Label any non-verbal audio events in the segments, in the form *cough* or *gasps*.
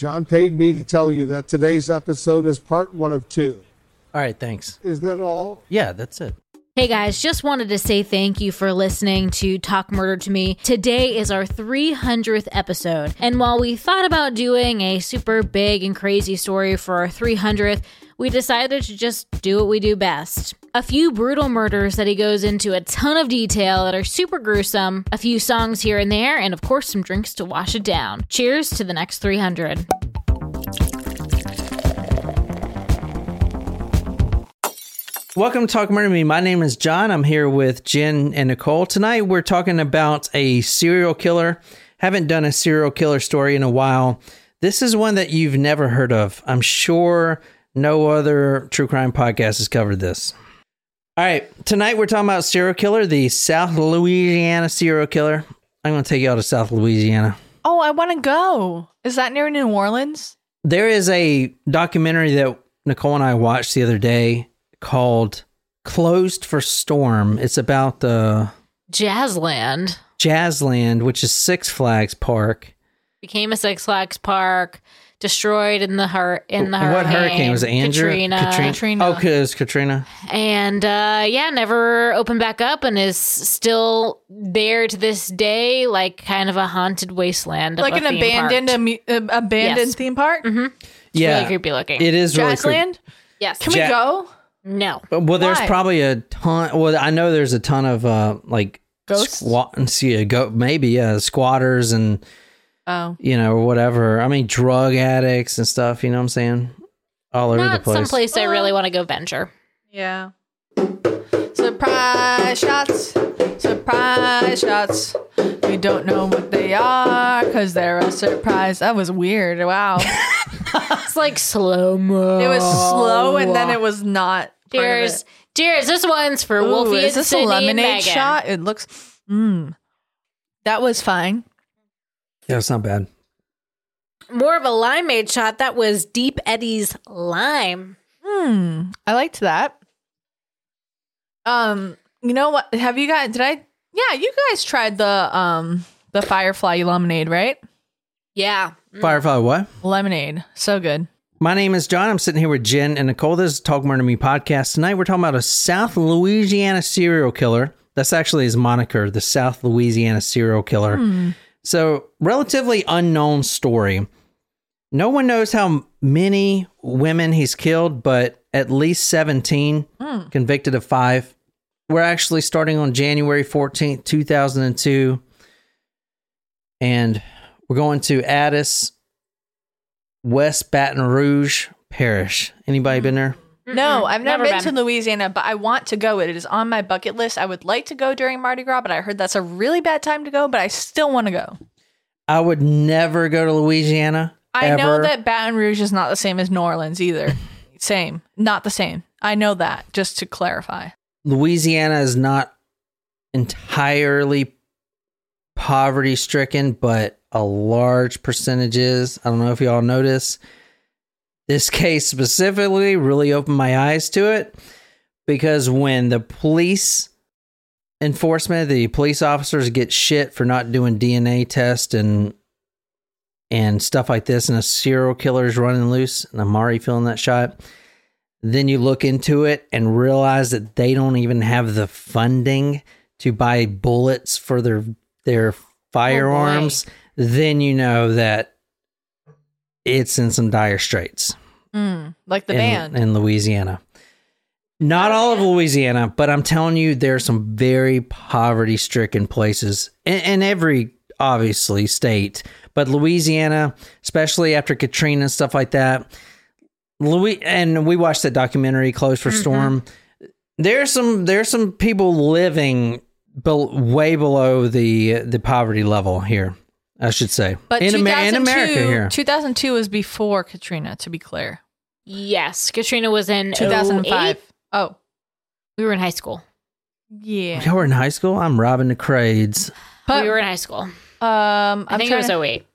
John paid me to tell you that today's episode is part one of two. All right, thanks. Is that all? Yeah, that's it. Hey guys, just wanted to say thank you for listening to Talk Murder to Me. Today is our 300th episode. And while we thought about doing a super big and crazy story for our 300th, we decided to just do what we do best. A few brutal murders that he goes into a ton of detail that are super gruesome, a few songs here and there, and of course some drinks to wash it down. Cheers to the next 300. Welcome to Talk Murder Me. My name is John. I'm here with Jen and Nicole. Tonight we're talking about a serial killer. Haven't done a serial killer story in a while. This is one that you've never heard of. I'm sure no other true crime podcast has covered this. All right, tonight we're talking about serial killer, the South Louisiana serial killer. I'm going to take you out to South Louisiana. Oh, I want to go. Is that near New Orleans? There is a documentary that Nicole and I watched the other day called Closed for Storm. It's about the Jazzland Jazzland, which is Six Flags Park. became a Six Flags park, destroyed in the hur- in the heart. what hurricane. hurricane was it? Andrew? Katrina. Katrina. Oh, because Katrina. and uh, yeah, never opened back up, and is still there to this day, like kind of a haunted wasteland, Like a an abandoned park. amu- abandoned Yes. theme park? Mm-hmm. It's yeah, really creepy looking. it is really creepy. Yes, Can Ja- we go? no, Well, there's Why? probably a ton. Well, I know there's a ton of uh like Ghosts? squat. See, go maybe yeah, squatters and Oh. you know or whatever. I mean, drug addicts and stuff. You know what I'm saying? All over the not place. someplace I really want to go venture. Yeah. Surprise shots. Surprise shots. We don't know what they are because they're a surprise. That was weird. Wow. *laughs* *laughs* It's like slow mo. it was slow and then it was not. part of Cheers, cheers. This one's for Ooh, Wolfie. is and this a lemonade shot? It looks. Mmm. That was fine. Yeah, it's not bad. More of a limeade shot. That was Deep Eddy's lime. Hmm. I liked that. Um, you know what? Have you guys? Did I? Yeah, you guys tried the um the Firefly lemonade, right? Yeah. Firefly, what? Lemonade, so good. My name is John. I'm sitting here with Jen and Nicole. This is Talk Murder to Me podcast. Tonight we're talking about a South Louisiana serial killer. That's actually his moniker, the South Louisiana serial killer. So, relatively unknown story. No one knows how many women he's killed, but at least 17 hmm. convicted of five. We're actually starting on January 14th, 2002. And we're going to Addis, West Baton Rouge Parish. Anybody hmm. been there? No, I've never, never been, been. to Louisiana, but I want to go. It is on my bucket list. I would like to go during Mardi Gras, but I heard that's a really bad time to go. But I still want to go. I would never go to Louisiana. I know that Baton Rouge is not the same as New Orleans either. *laughs* same, not the same. I know that. Just to clarify. Louisiana is not entirely poverty stricken, but a large percentage is. I don't know if y'all notice. This case specifically really opened my eyes to it because when the police enforcement, the police officers get shit for not doing DNA tests and and stuff like this, and a serial killer is running loose, and I'm already feeling that shot then you look into it and realize that they don't even have the funding to buy bullets for their their oh, firearms then you know that it's in some dire straits Mm, like the in, band. in Louisiana. Not all of Louisiana, but I'm telling you, there's some very poverty stricken places in, in every, obviously, state. But Louisiana, especially after Katrina and stuff like that, Louis, and we watched that documentary, "Closed for Storm." There's some there's some people living bel way below the the poverty level here. I should say, But in, Amer- in 2002 America here. 2002 was before Katrina, to be clear. Yes, Katrina was in 2005. 08. Oh, We were in high school. yeah. Y'all were in high school. I'm robbing the crades. But we were in high school. um, I I'm think it trying was to- 08.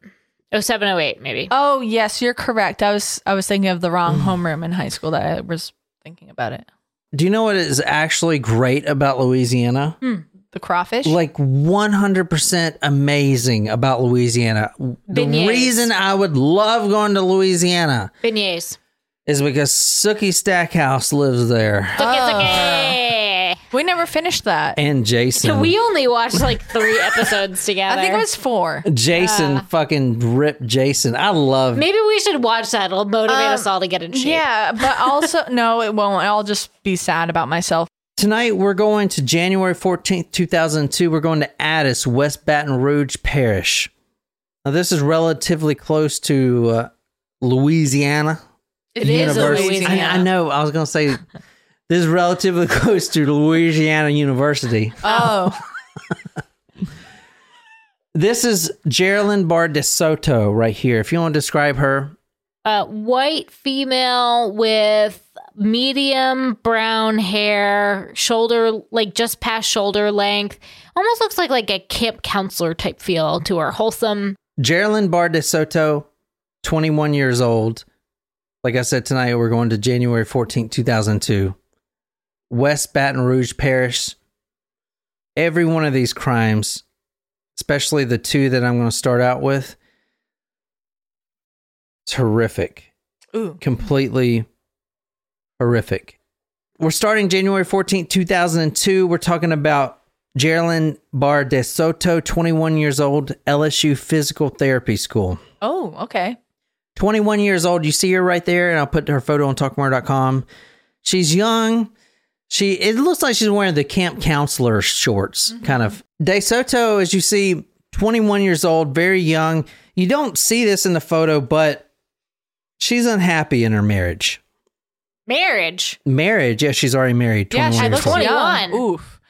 07, 08, maybe. Oh yes, you're correct. I was I was thinking of the Mm. wrong homeroom in high school. That I was thinking about it. Do you know what is actually great about Louisiana? The crawfish. like 100% amazing about Louisiana. The reason I would love going to Louisiana Beignets. is because Sookie Stackhouse lives there. Sookie, we never finished that. And Jason. Sookie. We only watched like three *laughs* episodes together. I think it was four. Jason fucking ripped Jason. I love Maybe we should watch that. It'll motivate Um, us all to get in shape. Yeah, but also no, it won't. I'll just be sad about myself. Tonight we're going to January 14th, 2002. We're going to Addis, West Baton Rouge Parish. Now this is relatively close to uh, Louisiana. It is a University. Louisiana. I, I know. I was going to say *laughs* this is relatively close to Louisiana University. Oh, *laughs* This is Geraldine Barr DeSoto right here. If you want to describe her, Uh, white female with medium brown hair, shoulder like just past shoulder length. Almost looks like like a camp counselor type feel to her. Wholesome. Geraldine Barr DeSoto, 21 years old. Like I said tonight, we're going to January 14th, 2002. West Baton Rouge Parish. Every one of these crimes, especially the two that I'm going to start out with, it's horrific. ooh. Completely horrific. We're starting January 14th, 2002. We're talking about Geraldine Barr DeSoto, 21 years old, LSU Physical Therapy School. Oh, okay. 21 years old. You see her right there, and I'll put her photo on talkmore.com. She's young. She it looks like she's wearing the camp counselor shorts, mm-hmm. kind of. DeSoto, as you see, 21 years old, very young. You don't see this in the photo, but she's unhappy in her marriage. Marriage. Marriage, yeah, she's already married. Yeah, 21 she looks old. 21. young. Oof.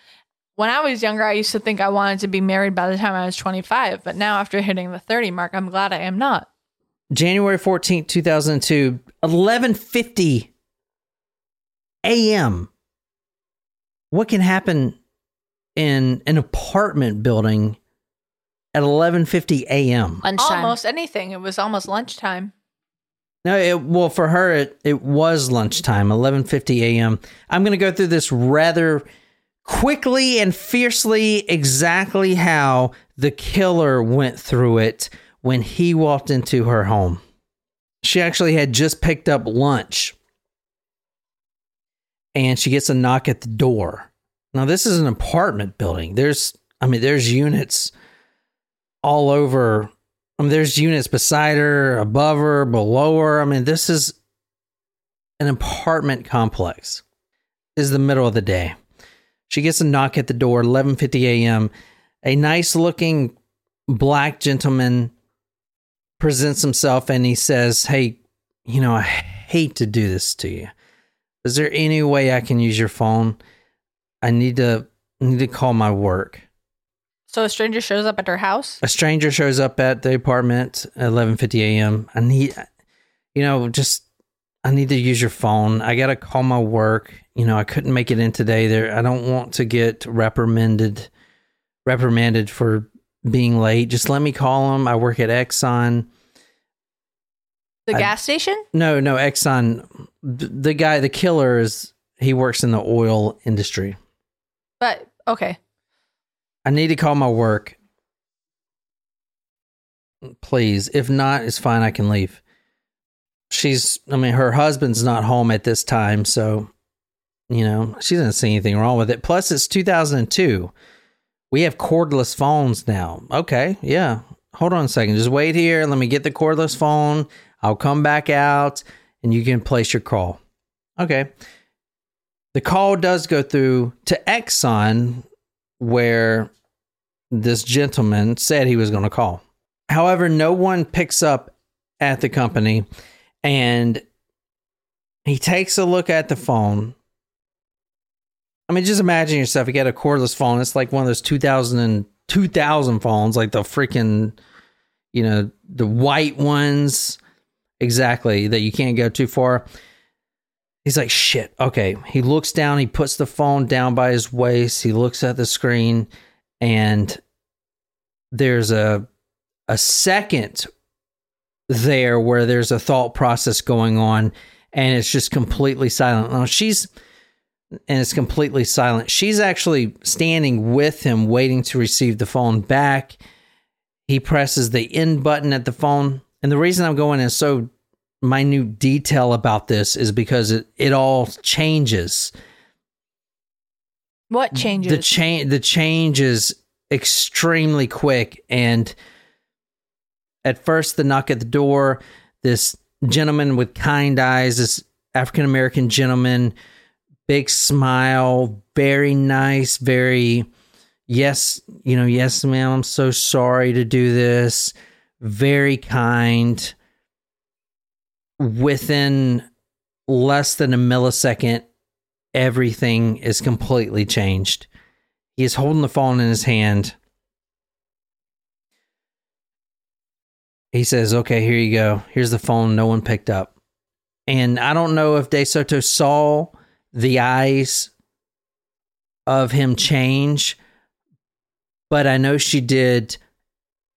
When I was younger, I used to think I wanted to be married by the time I was 25. But now, after hitting the 30 mark, I'm glad I am not. January 14th, 2002, 11:50 a.m. What can happen in an apartment building at 11:50 a.m.? Almost anything. It was almost lunchtime. No, it, well for her it, it was lunchtime, 11:50 a.m. I'm going to go through this rather quickly and fiercely exactly how the killer went through it when he walked into her home. She actually had just picked up lunch and she gets a knock at the door. Now this is an apartment building. There's I mean there's units all over I mean, there's units beside her, above her, below her. I mean, this is an apartment complex. Is the middle of the day. She gets a knock at the door, 11:50 a.m. A nice-looking black gentleman presents himself and he says, "Hey, you know, I hate to do this to you. Is there any way I can use your phone? I need to need to call my work." So a stranger shows up at her house. a stranger shows up at the apartment at 11:50 a.m. I need you know just I need to use your phone. I got to call my work. You know, I couldn't make it in today there. I don't want to get reprimanded reprimanded for being late. Just let me call them. I work at Exxon. The I- gas station? No, no, Exxon the guy the killer is he works in the oil industry. But okay. I need to call my work. Please. If not, it's fine. I can leave. She's, I mean, her husband's not home at this time. So, you know, she doesn't see anything wrong with it. Plus, it's 2002. We have cordless phones now. Okay. Yeah. Hold on a second. Just wait here. Let me get the cordless phone. I'll come back out and you can place your call. Okay. The call does go through to Exxon, where this gentleman said he was going to call. However, no one picks up at the company and he takes a look at the phone. I mean, just imagine yourself. You get a cordless phone. It's like one of those 2000 and 2000 phones, like the freaking, you know, the white ones. Exactly, that you can't go too far. He's like, shit. Okay. He looks down. He puts the phone down by his waist. He looks at the screen, and there's a a second there where there's a thought process going on, and it's just completely silent. Now she's and it's completely silent. She's actually standing with him, waiting to receive the phone back. He presses the end button at the phone. And the reason I'm going in so minute detail about this is because it, it all changes. What changes? The change the change is extremely quick and at first the knock at the door, this gentleman with kind eyes, this African American gentleman, big smile, very nice, very yes, you know, yes, ma'am, I'm so sorry to do this. Very kind. Within less than a millisecond, everything is completely changed. He is holding the phone in his hand. He says, Okay, here you go. Here's the phone no one picked up. And I don't know if DeSoto saw the eyes of him change, but I know she did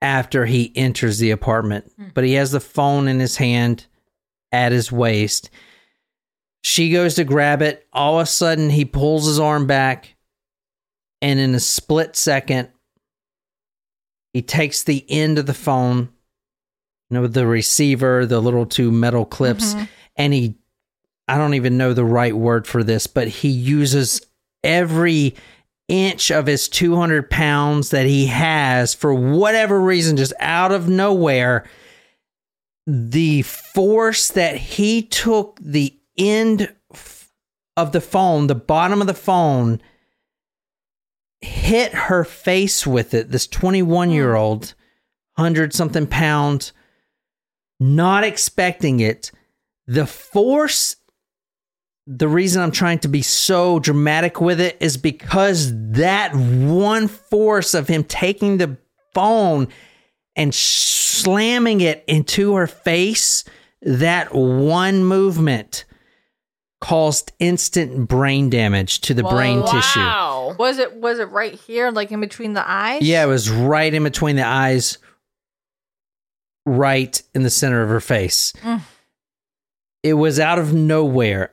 after he enters the apartment. Hmm. But he has the phone in his hand at his waist. She goes to grab it. All of a sudden, he pulls his arm back, and in a split second, he takes the end of the phone, you know, the receiver, the little two metal clips, mm-hmm. and he, I don't even know the right word for this, but he uses every inch of his 200 pounds that he has for whatever reason, just out of nowhere. The force that he took the end of the phone, the bottom of the phone, hit her face with it. This 21 year old, 100 something pounds, not expecting it. The force, the reason I'm trying to be so dramatic with it is because that one force of him taking the phone and slamming it into her face, that one movement caused instant brain damage to the brain tissue. Was it was it right here, like in between the eyes? Yeah, it was right in between the eyes, right in the center of her face. Mm. It was out of nowhere.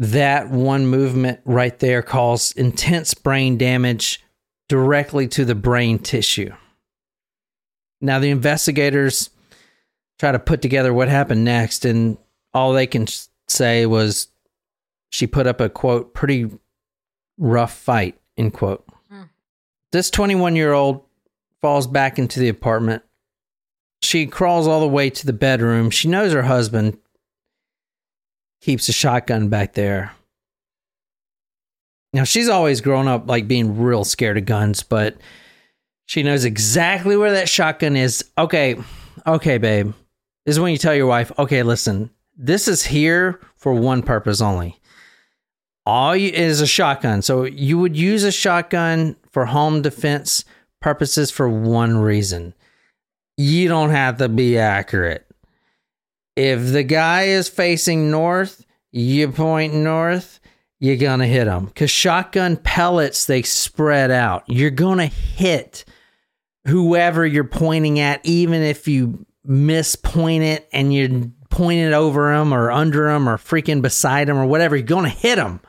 That one movement right there caused intense brain damage directly to the brain tissue. Now, the investigators try to put together what happened next, and all they can say was she put up a quote, pretty rough fight, end quote. Hmm. This 21 year old falls back into the apartment. She crawls all the way to the bedroom. She knows her husband keeps a shotgun back there. Now, she's always grown up like being real scared of guns, but she knows exactly where that shotgun is. Okay, okay, babe. This is when you tell your wife, okay, listen, this is here for one purpose only. All you, is a shotgun. So you would use a shotgun for home defense purposes for one reason. You don't have to be accurate. If the guy is facing north, you point north, you're going to hit them. Because shotgun pellets, they spread out. You're going to hit whoever you're pointing at, even if you mispoint it and you're pointing it over them or under them or freaking beside them or whatever, you're going to hit them.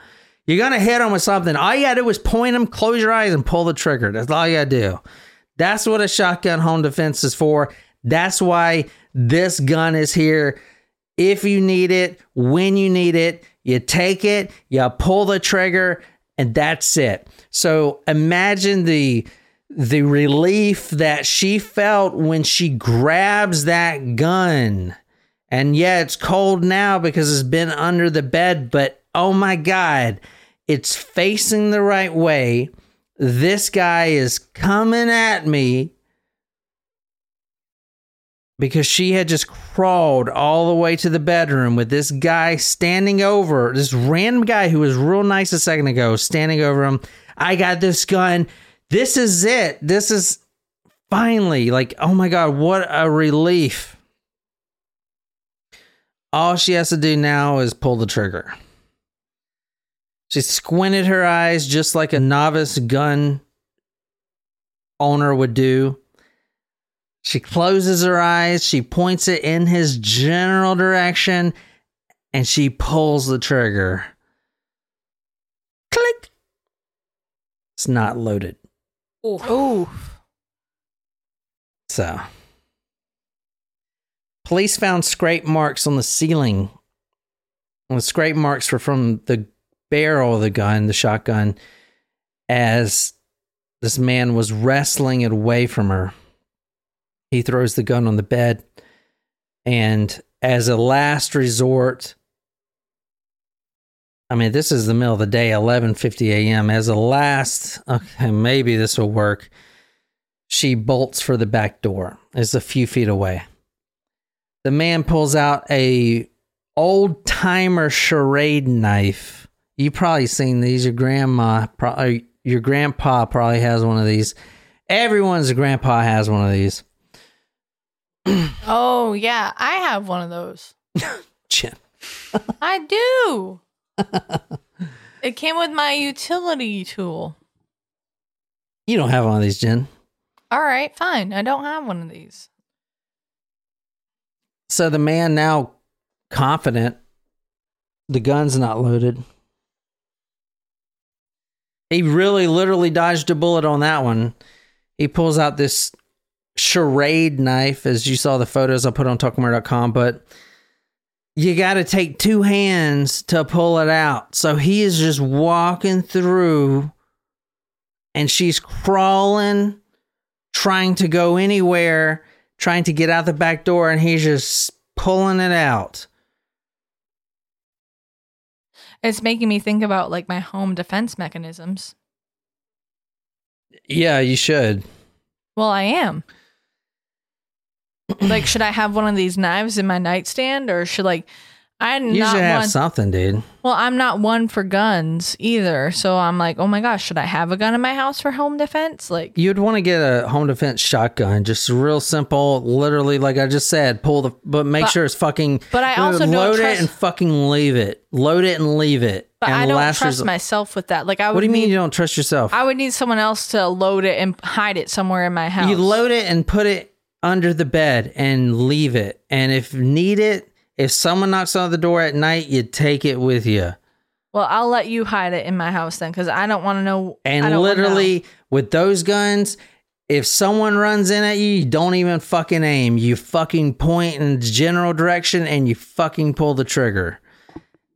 You're going to hit them with something. All you got to do is point them, close your eyes, and pull the trigger. That's all you got to do. That's what a shotgun home defense is for. That's why this gun is here. If you need it, when you need it, you take it, you pull the trigger, and that's it. So imagine the the relief that she felt when she grabs that gun. And yeah, it's cold now because it's been under the bed, but oh my God, it's facing the right way. This guy is coming at me because she had just crawled all the way to the bedroom with this guy standing over this random guy who was real nice a second ago, standing over him. I got this gun. This is it. This is finally like, oh my God, what a relief. All she has to do now is pull the trigger. She squinted her eyes just like a novice gun owner would do. She closes her eyes, she points it in his general direction, and she pulls the trigger. Click! It's not loaded. Ooh. So, police found scrape marks on the ceiling. And the scrape marks were from the barrel of the gun, the shotgun, as this man was wrestling it away from her. He throws the gun on the bed, and as a last resort, I mean, this is the middle of the day, 11:50 a.m. As a last, okay, maybe this will work. She bolts for the back door. It's a few feet away. The man pulls out a old timer Schrade knife. You probably seen these. Your grandma, probably uh, your grandpa probably has one of these. Everyone's grandpa has one of these. *clears throat* Oh yeah, I have one of those. *laughs* Chin. I do. it came with my utility tool. You don't have one of these, Jen. All right, fine. I don't have one of these. So the man now confident the gun's not loaded. He really literally dodged a bullet on that one. He pulls out this Schrade knife, as you saw the photos I put on talkmore.com, but you got to take two hands to pull it out. So he is just walking through and she's crawling, trying to go anywhere, trying to get out the back door, and he's just pulling it out. It's making me think about like my home defense mechanisms. Yeah, you should. Well, I am. Like, should I have one of these knives in my nightstand, or should like I'm You not should have one? something, dude. Well, I'm not one for guns either, so I'm like, oh my gosh, should I have a gun in my house for home defense? Like, You'd want to get a home defense shotgun, just real simple, literally, like I just said, pull the, but make But- sure it's fucking. but I also load trust- it and fucking leave it. Load it and leave it. but I don't trust resort- myself with that. Like, I would What do you mean you don't trust yourself? I would need someone else to load it and hide it somewhere in my house. You load it and put it under the bed and leave it. And if needed, if someone knocks on the door at night, you take it with you. Well, I'll let you hide it in my house then, because I don't want to know. And literally with those guns, if someone runs in at you, you don't even fucking aim. You fucking point in the general direction and you fucking pull the trigger.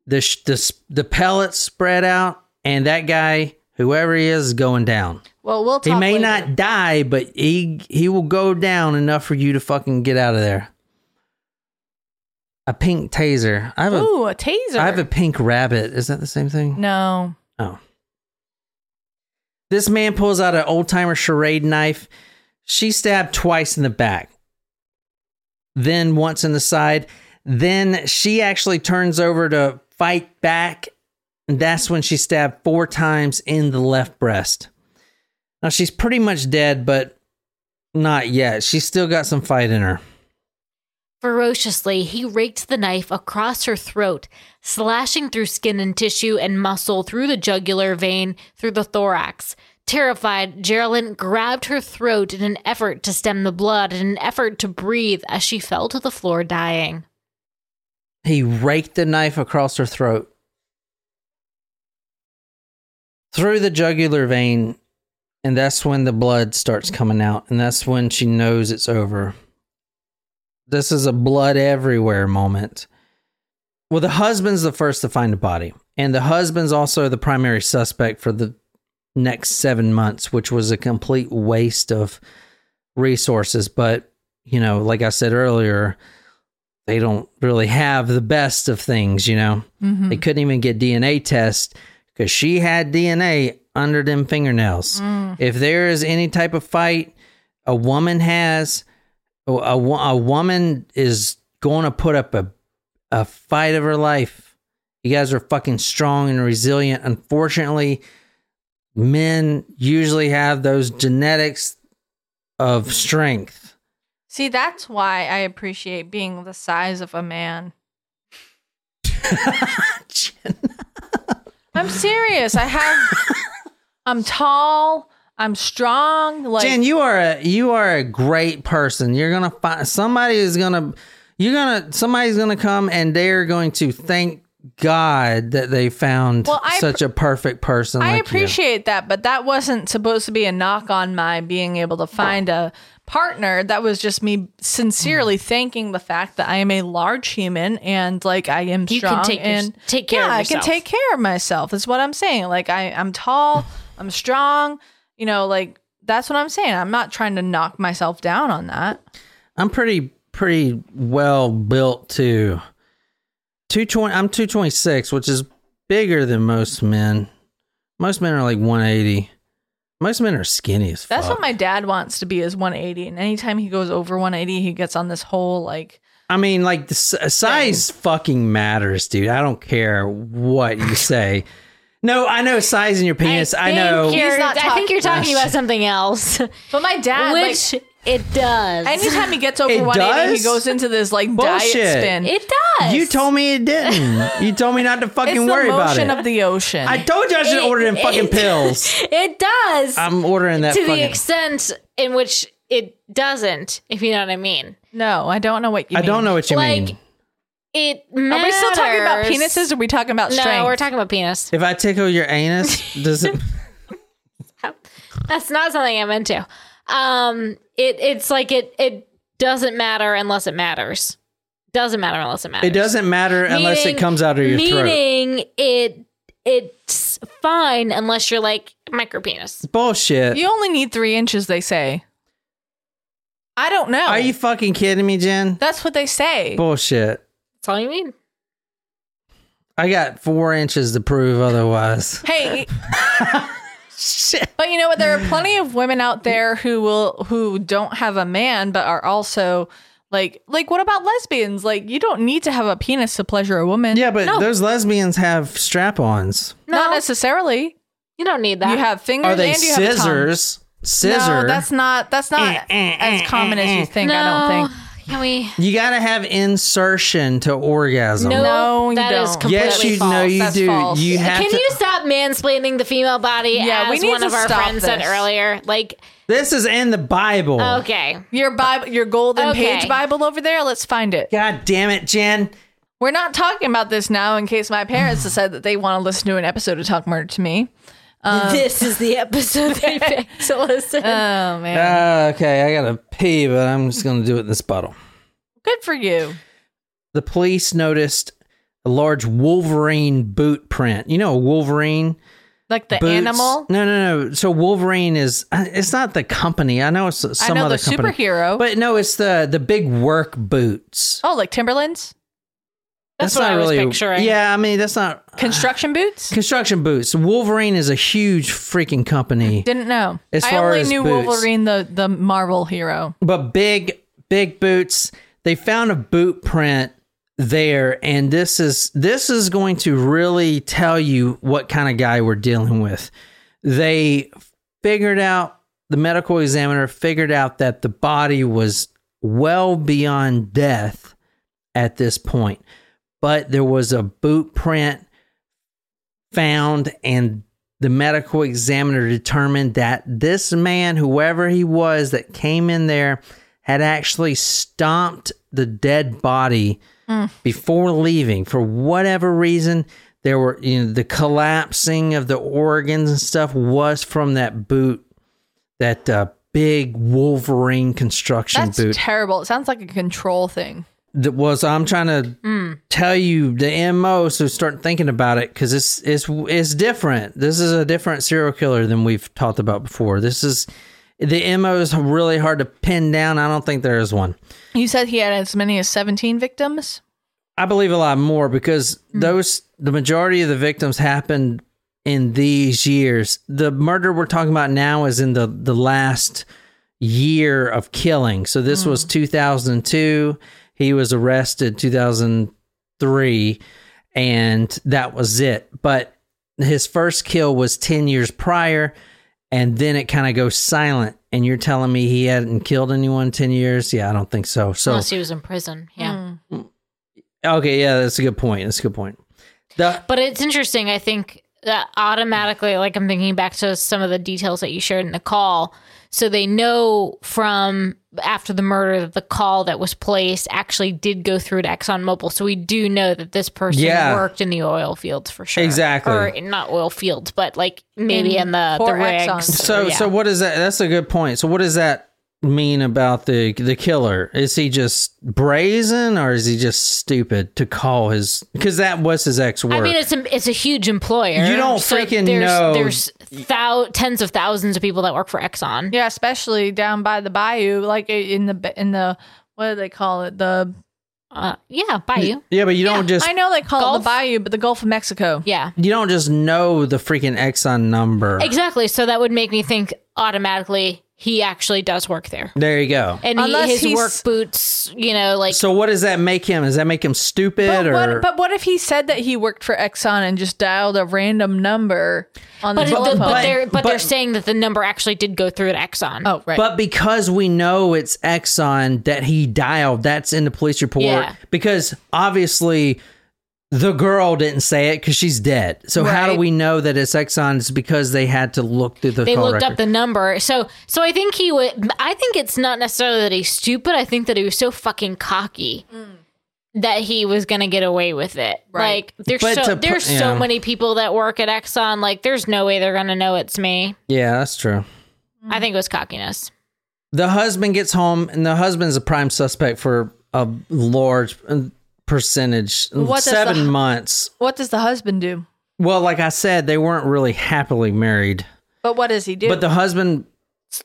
The sh- the the pellets spread out, and that guy, whoever he is, is going down. Well, we'll talk. He may later. not die, but he he will go down enough for you to fucking get out of there. A pink taser. I have a a taser. I have a pink rabbit. Is that the same thing? no. Oh. This man pulls out an old timer Schrade knife. She stabbed twice in the back, then once in the side. Then she actually turns over to fight back. And that's when she stabbed four times in the left breast. Now she's pretty much dead, but not yet. She's still got some fight in her. Ferociously, he raked the knife across her throat, slashing through skin and tissue and muscle, through the jugular vein, through the thorax. Terrified, Geraldine grabbed her throat in an effort to stem the blood and in an effort to breathe as she fell to the floor dying. He raked the knife across her throat. Through the jugular vein, and that's when the blood starts coming out, and that's when she knows it's over. This is a blood everywhere moment. Well, the husband's the first to find the body, and the husband's also the primary suspect for the next seven months, which was a complete waste of resources. But, you know, like I said earlier, they don't really have the best of things, you know. Mm-hmm. They couldn't even get DNA tests because she had DNA under them fingernails. Mm. If there is any type of fight a woman has, a, a, a woman is going to put up a, a fight of her life. You guys are fucking strong and resilient. Unfortunately, men usually have those genetics of strength. See, that's why I appreciate being the size of a man. *laughs* *laughs* I'm serious. I have. *laughs* I'm tall. I'm strong. Like Jen, you are a you are a great person. You're gonna find somebody is gonna you're gonna somebody's gonna come and they're going to thank God that they found Well, I such a perfect person. I like you. appreciate that, but that wasn't supposed to be a knock on my being able to find a partner. That was just me sincerely Mm. thanking the fact that I am a large human and like I am You strong can take your- and take care yeah, of I can take care of myself. Is what I'm saying. Like I, I'm tall, I'm strong. You know, like that's what I'm saying. I'm not trying to knock myself down on that. I'm pretty pretty well built too. Two twenty. I'm two twenty six, which is bigger than most men. Most men are like one eighty. Most men are skinny as fuck. That's what my dad wants to be is 180. And anytime he goes over 180, he gets on this whole like I mean, like the s- size fucking matters, dude. I don't care what you *laughs* say. no, I know size in your penis. I, think know. You're, He's not I think you're talking talking- about something else, But my dad like, which it does. Anytime he gets *laughs* over It 180, does? he goes into this like Bullshit. diet spin. it does. You told me it didn't. *laughs* you told me not to fucking it's the worry about motion it. of the ocean. I told you I should It- order them fucking it- pills. *laughs* It does. I'm ordering that to fucking. the extent in which it doesn't, if you know what I mean. no, I don't know what you mean. I mean. don't know what you Like, mean. It Are we still talking about penises or are we talking about strength? No, we're talking about penis. If I tickle your anus, does it? That's not something I'm into. Um, it it's like it it doesn't matter unless it matters. Doesn't matter unless it matters. It doesn't matter unless it comes out of your throat. Meaning it it's fine unless you're like micro penis. Bullshit. You only need three inches, they say. I don't know. Are you fucking kidding me, Jen? That's what they say. Bullshit. That's all you need. I got four inches to prove otherwise. Hey, *laughs* *laughs* Shit. but you know what? There are plenty of women out there who will who don't have a man, but are also like like what about lesbians? Like you don't need to have a penis to pleasure a woman. Yeah, but No. those lesbians have strap-ons. not No. necessarily. You don't need that. You have fingers Are they and you have a tongue. scissors? Scissor. No, that's not that's not Eh, eh, as eh, common eh, as eh. you think. no, I don't think. Can we? you gotta have insertion to orgasm. No, No, you that is don't. completely yes, you false. know you That's do. false. You have Can to. you stop mansplaining the female body Yeah, we as need one to of our stop friends said this. earlier? Like, This is in the Bible. okay, Your Bible, your golden Okay. page Bible over there. Let's find it. God damn it, Jen. We're not talking about this now in case my parents have said that they want to listen to an episode of Talk Murder to Me. This is the episode they *laughs* picked to listen. Oh man, Uh, okay, I gotta pee, but I'm just gonna do it in this bottle. good for you. The police noticed a large Wolverine boot print. You know, a Wolverine. Like the boots. animal. No, no, no. So Wolverine is. uh, It's not the company. I know it's some I know other the company. superhero. But no, it's the the big work boots. oh, like Timberlands, That's what I was picturing. Yeah, I mean that's not uh, construction boots. construction boots. Wolverine is a huge freaking company, Didn't know. As I far only knew boots. Wolverine, the the Marvel hero. but big big boots. They found a boot print there, and this is this is going to really tell you what kind of guy we're dealing with. They figured out the medical examiner figured out that the body was well beyond death at this point, but there was a boot print found, and the medical examiner determined that this man, whoever he was that came in there, had actually stomped the dead body before leaving for whatever reason. There were, you know, the collapsing of the organs and stuff was from that boot, that uh, big Wolverine construction That's boot terrible. It sounds like a control thing. That was I'm trying to mm. tell you the mo. So start thinking about it because it's it's it's different. This is a different serial killer than we've talked about before. This is the mo is really hard to pin down. I don't think there is one. You said he had as many as 17 victims. I believe a lot more because mm. those the majority of the victims happened in these years. The murder we're talking about now is in the the last year of killing. So this mm. was 2002. He was arrested 2003 and that was it. But his first kill was 10 years prior and then it kind of goes silent and you're telling me he hadn't killed anyone 10 years? Yeah, I don't think so. So Unless he was in prison. Yeah. Hmm. Okay, yeah, that's a good point. That's a good point. The But it's interesting. I think that automatically, like I'm thinking back to some of the details that you shared in the call. So they know from after the murder that the call that was placed actually did go through to ExxonMobil. So we do know that this person Yeah. worked in the oil fields for sure. Exactly. Or not oil fields, but like maybe In- in, the, the for rigs. Exxon. So Yeah. so what is that? That's a good point. So what does that mean about the the killer? Is he just brazen or is he just stupid to call his? Because that was his ex work. I mean, it's a it's a huge employer. You don't freaking there's, know- There's thou- tens of thousands of people that work for Exxon. Yeah, especially down by the bayou, like in the in the what do they call it? The Uh, yeah, Bayou. yeah, but you don't just I know they call it the bayou, but the Gulf of Mexico. Yeah, you don't just know the freaking Exxon number. exactly. So that would make me think automatically he actually does work there, There you go. and he, Unless his he's- work boots. You know, like So what does that make him? Does that make him stupid But or? what, but what if he said that he worked for Exxon and just dialed a random number on the but, it- telephone? but, but- they're but, they're saying that the number actually did go through to Exxon. oh, right. But because we know it's Exxon that he dialed, that's in the police report. Yeah. Because obviously the girl didn't say it because she's dead. So how do we know that it's Exxon? It's because they had to look through the they call looked record. up the number. So so I think he would. I think it's not necessarily that he's stupid. I think that he was so fucking cocky. That he was gonna get away with it. Right. Like there's But so to put- there's yeah. so many people that work at Exxon. Like there's no way they're gonna know it's me. yeah, that's true. I think it was cockiness. The husband gets home, and the husband's a prime suspect for a large uh, percentage. What Seven the- months. what does the husband do? Well, like I said, they weren't really happily married. But what does he do? But the husband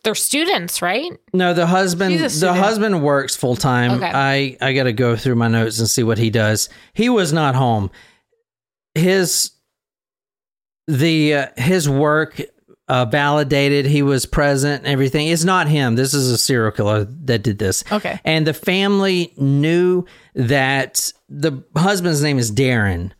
They're students, right? No, the husband the husband works full time. Okay. I I got to go through my notes and see what he does. He was not home. His the uh, his work uh, validated he was present and everything. It's not him. This is a serial killer that did this. Okay. And the family knew that the husband's name is Darren.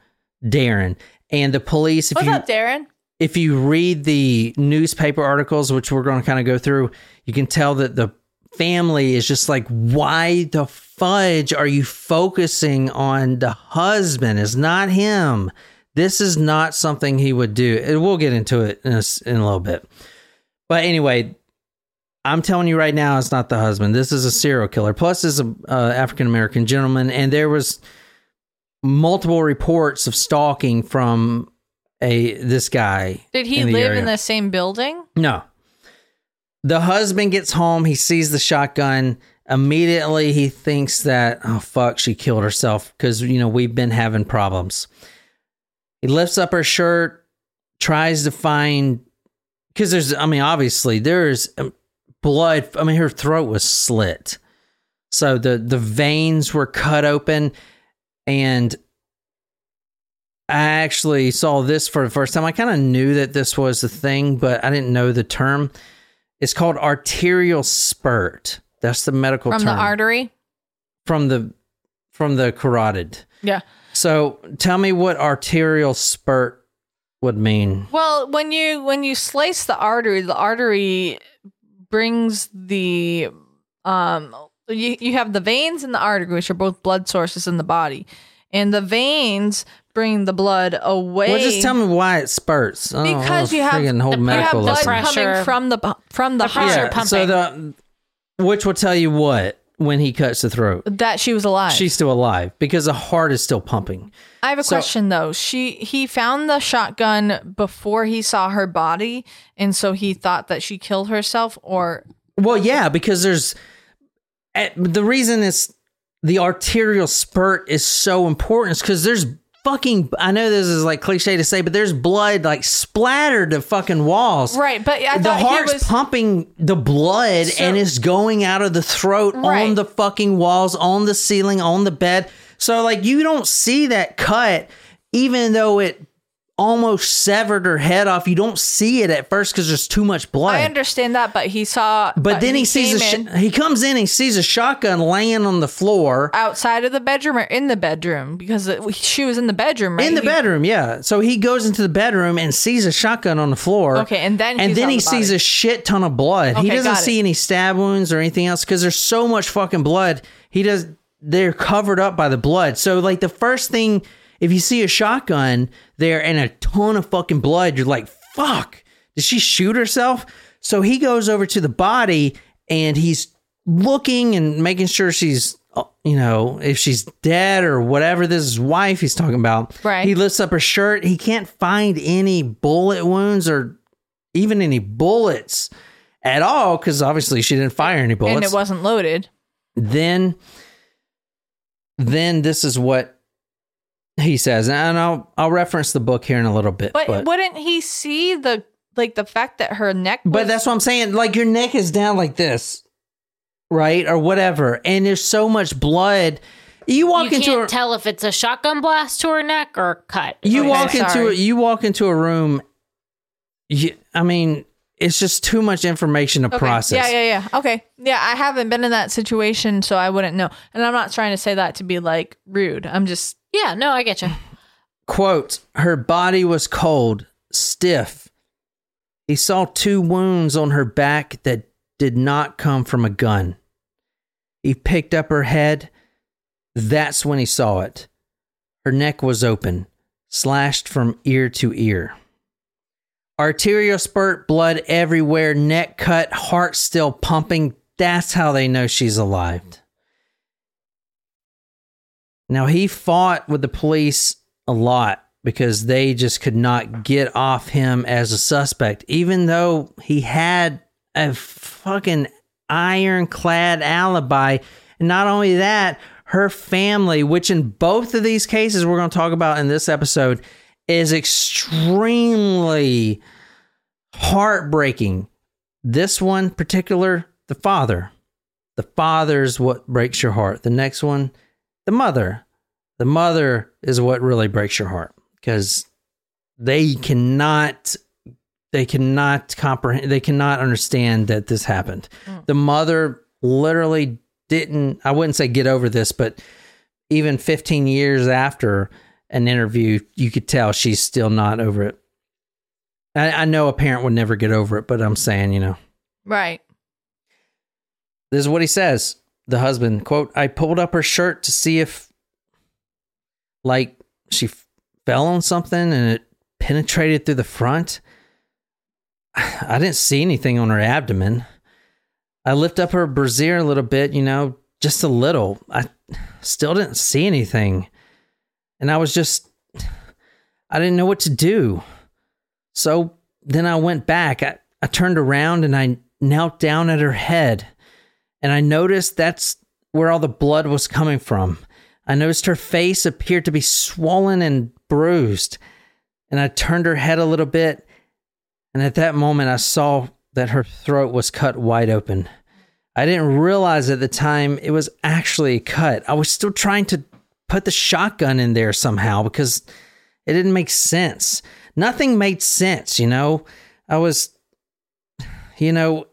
Darren. And the police if What's you up, Darren? if you read the newspaper articles, which we're going to kind of go through, you can tell that the family is just like, why the fudge are you focusing on the husband? It's not him. This is not something he would do. And We'll get into it in a, in a little bit. But anyway, I'm telling you right now, it's not the husband. This is a serial killer. Plus, is a uh, African American gentleman, and there was multiple reports of stalking from a this guy. Did he in live area. in the same building? No. The husband gets home. He sees the shotgun. Immediately, he thinks that, oh, fuck, she killed herself because, you know, we've been having problems. He lifts up her shirt, tries to find, because there's, I mean, obviously, there's um, blood. I mean, her throat was slit. So the, the veins were cut open. And I actually saw this for the first time. I kind of knew that this was a thing, but I didn't know the term. It's called arterial spurt. That's the medical From term the artery? from the from the carotid. Yeah. So tell me what arterial spurt would mean. Well, when you when you slice the artery, the artery brings the um you, you have the veins and the artery, which are both blood sources in the body. And the veins bring the blood away. Well, just tell me why it spurts. Because you have- friggin' whole the- you you have blood lesson. coming from the from the, The pressure heart So the which will tell you what when he cuts the throat. that she was alive. She's still alive because the heart is still pumping. I have a So- question though. She he found the shotgun before he saw her body, and so he thought that she killed herself. Or Well, yeah, because there's eh, the reason it's the arterial spurt is so important is because there's fucking. I know this is like cliche to say, but there's blood like splattered to fucking walls. right, but I the thought he was pumping the blood So- and it's going out of the throat on the fucking walls, on the ceiling, on the bed. So like you don't see that cut, even though it almost severed her head off. You don't see it at first because there's too much blood. I understand that, but he saw. But then he, sees a sh- he comes in, he sees a shotgun laying on the floor outside of the bedroom or in the bedroom because it, she was in the bedroom. Right? in the He- bedroom. Yeah, so he goes into the bedroom and sees a shotgun on the floor. Okay, and then and then he the sees a shit ton of blood. he doesn't see any stab wounds or anything else because there's so much fucking blood. He does. They're covered up by the blood. So like the first thing, if you see a shotgun there and a ton of fucking blood, you're like, fuck. Did she shoot herself? So he goes over to the body and he's looking and making sure she's, uh, you know, if she's dead or whatever. This is his wife he's talking about. Right. He lifts up her shirt. He can't find any bullet wounds or even any bullets at all because obviously she didn't fire any bullets. and it wasn't loaded. then, then this is what he says, and I'll I'll reference the book here in a little bit. But, but wouldn't he see the like the fact that her neck? Was, But that's what I'm saying. Like your neck is down like this, right, or whatever, and there's so much blood. You walk you into can't a tell if it's a shotgun blast to her neck or a cut. you Okay, walk into a, you walk into a room. You, I mean, it's just too much information to Okay. process. Yeah, yeah, yeah. Okay. Yeah, I haven't been in that situation, so I wouldn't know. And I'm not trying to say that to be like rude. I'm just Yeah, no, I get you. Quote: Her body was cold, stiff. He saw two wounds on her back that did not come from a gun. He picked up her head. That's when he saw it. Her neck was open, slashed from ear to ear. Arterial spurt, blood everywhere, neck cut, heart still pumping. That's how they know she's alive. Now, he fought with the police a lot because they just could not get off him as a suspect, even though he had a fucking ironclad alibi. And not only that, her family, which in both of these cases we're going to talk about in this episode, is extremely heartbreaking. This one particular, the father. The father's what breaks your heart. The next one, the mother. The mother is what really breaks your heart because they cannot they cannot comprehend they cannot understand that this happened. Mm. The mother literally didn't I wouldn't say get over this, but even 15 years after an interview, you could tell she's still not over it. I, I know a parent would never get over it, but I'm saying, you know. right. This is what he says. The husband, quote, I pulled up her shirt to see if like she fell on something and it penetrated through the front. *sighs* I didn't see anything on her abdomen. I lift up her brassiere a little bit, you know, just a little. I still didn't see anything. And I was just, I didn't know what to do. So then I went back. I, I turned around and I knelt down at her head. And I noticed that's where all the blood was coming from. I noticed her face appeared to be swollen and bruised. And I turned her head a little bit. And at that moment, I saw that her throat was cut wide open. I didn't realize at the time it was actually cut. I was still trying to put the shotgun in there somehow because it didn't make sense. Nothing made sense, you know? I was, you know,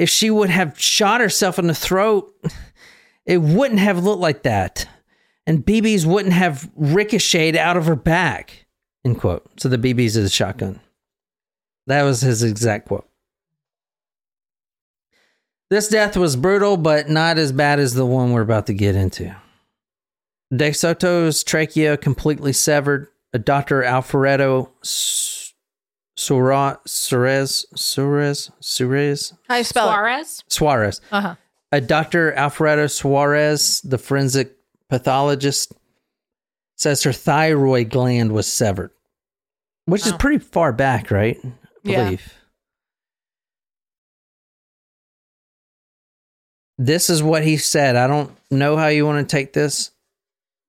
if she would have shot herself in the throat, it wouldn't have looked like that. And BBs wouldn't have ricocheted out of her back. End quote. So the BBs is a shotgun. That was his exact quote. This death was brutal, but not as bad as the one we're about to get into. DeSoto's trachea completely severed. Dr. Alfredo Suarez, Suarez, Suarez, Suarez, How you spell it? Suarez? Suarez. Uh huh. A Dr. Alfredo Suarez, the forensic pathologist, says her thyroid gland was severed, which is pretty far back, right? I Yeah. believe. This is what he said. I don't know how you want to take this.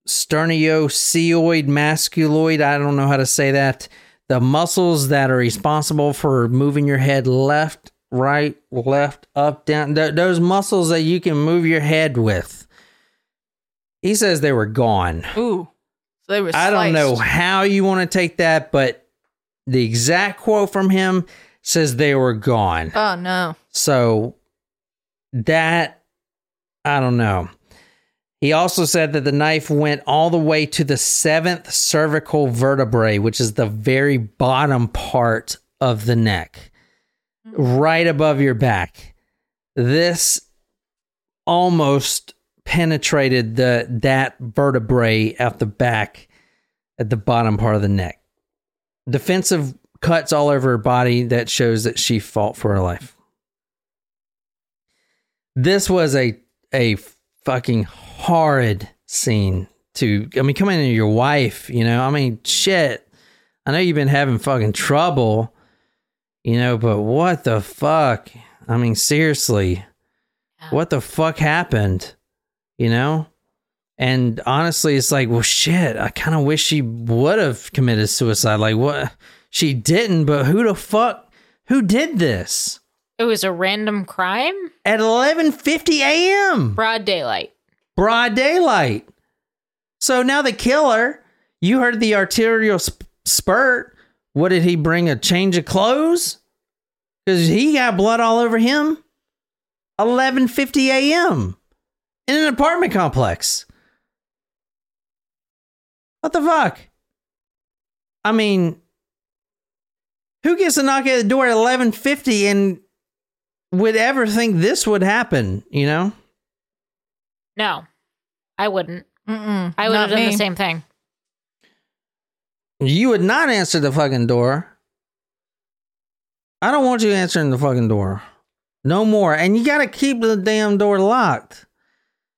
Sternioceoid masculoid. I don't know how to say that. The muscles that are responsible for moving your head left, right, left, up, down. th- those muscles that you can move your head with. He says they were gone. Ooh. So they were. I don't know how you want to take that, but the exact quote from him says they were gone. Oh no. So that I don't know. He also said that the knife went all the way to the seventh cervical vertebrae, which is the very bottom part of the neck, right above your back. This almost penetrated the that vertebrae at the back at the bottom part of the neck. Defensive cuts all over her body that shows that she fought for her life. This was a a fucking horrid scene to I mean coming into your wife, you know. I mean shit. I know you've been having fucking trouble, you know, but what the fuck? I mean seriously. What the fuck happened? You know? And honestly, it's like, well, shit. I kind of wish she would have committed suicide. Like, what? She didn't, but who the fuck? Who did this It was a random crime? at 11:50 a.m. Broad daylight. Broad daylight? So now the killer. You heard the arterial sp- spurt. What did he bring? A change of clothes? Because he got blood all over him. 11:50 a.m. in an apartment complex. What the fuck? I mean, who gets a knock at the door at 11:50 and would ever think this would happen, you know? No, I wouldn't. Mm-mm, I would have done me. the same thing. You would not answer the fucking door. I don't want you answering the fucking door. No more. And you got to keep the damn door locked.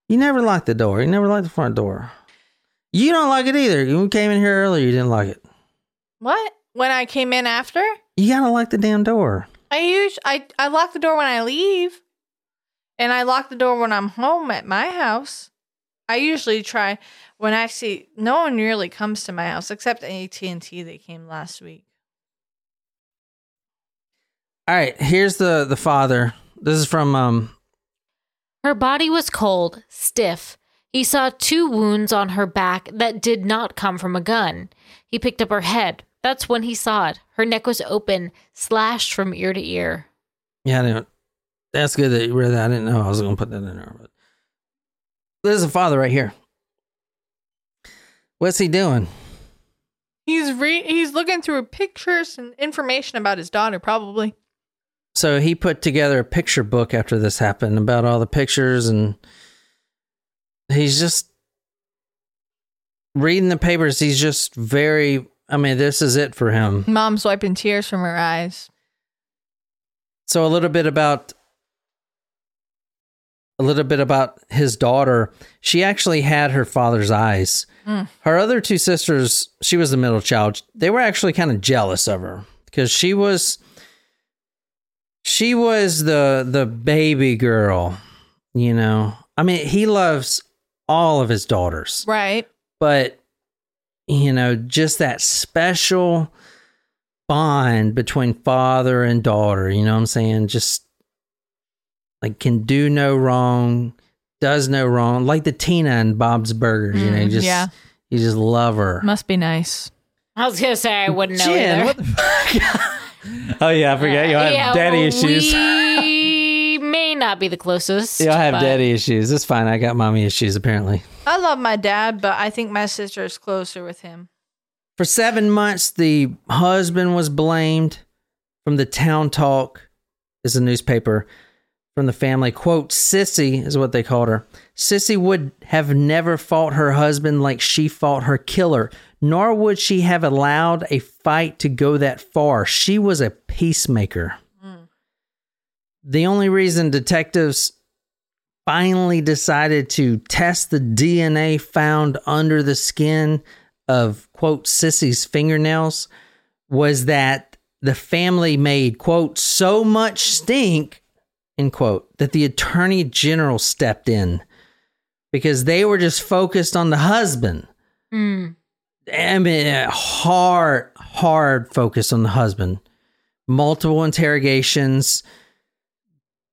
You never lock the door. You never lock the front door. You don't like it either. You came in here earlier, you didn't like it. What? When I came in after? You got to lock the damn door. I use I I lock the door when I leave, and I lock the door when I'm home at my house. I usually try when I see no one really comes to my house except AT and T. They came last week. All right, here's the the father. This is from um Her body was cold, stiff. He saw two wounds on her back that did not come from a gun. He picked up her head. That's when he saw it. Her neck was open, slashed from ear to ear. yeah, I didn't, that's good that you read that. I didn't know I was going to put that in there, but there's a father right here. What's he doing? He's re- he's looking through pictures and information about his daughter, probably. So he put together a picture book after this happened about all the pictures and he's just reading the papers. He's just very I mean, this is it for him. Mom's wiping tears from her eyes. So a little bit about a little bit about his daughter. She actually had her father's eyes. Mm. Her other two sisters, she was the middle child. They were actually kind of jealous of her because she was she was the the baby girl, you know. I mean, he loves all of his daughters Right. but you know just that special bond between father and daughter you know what i'm saying just like can do no wrong does no wrong like the tina and bob's burgers you know you Mm, just yeah. you just love her Must be nice. I was gonna say I wouldn't know Jen, either. what the fuck? *laughs* oh yeah i forget you have Yeah, daddy well, issues We may not be the closest. you have but daddy issues it's fine i got mommy issues apparently I love my dad, but I think my sister is closer with him. For seven months, the husband was blamed from the town talk, is a newspaper from the family. Quote, Sissy is what they called her. Sissy would have never fought her husband like she fought her killer, nor would she have allowed a fight to go that far. She was a peacemaker. Mm. The only reason detectives finally decided to test the DNA found under the skin of quote Sissy's fingernails was that the family made quote so much stink end quote that the attorney general stepped in because they were just focused on the husband. Mm. I mean, hard, hard focus on the husband. Multiple interrogations.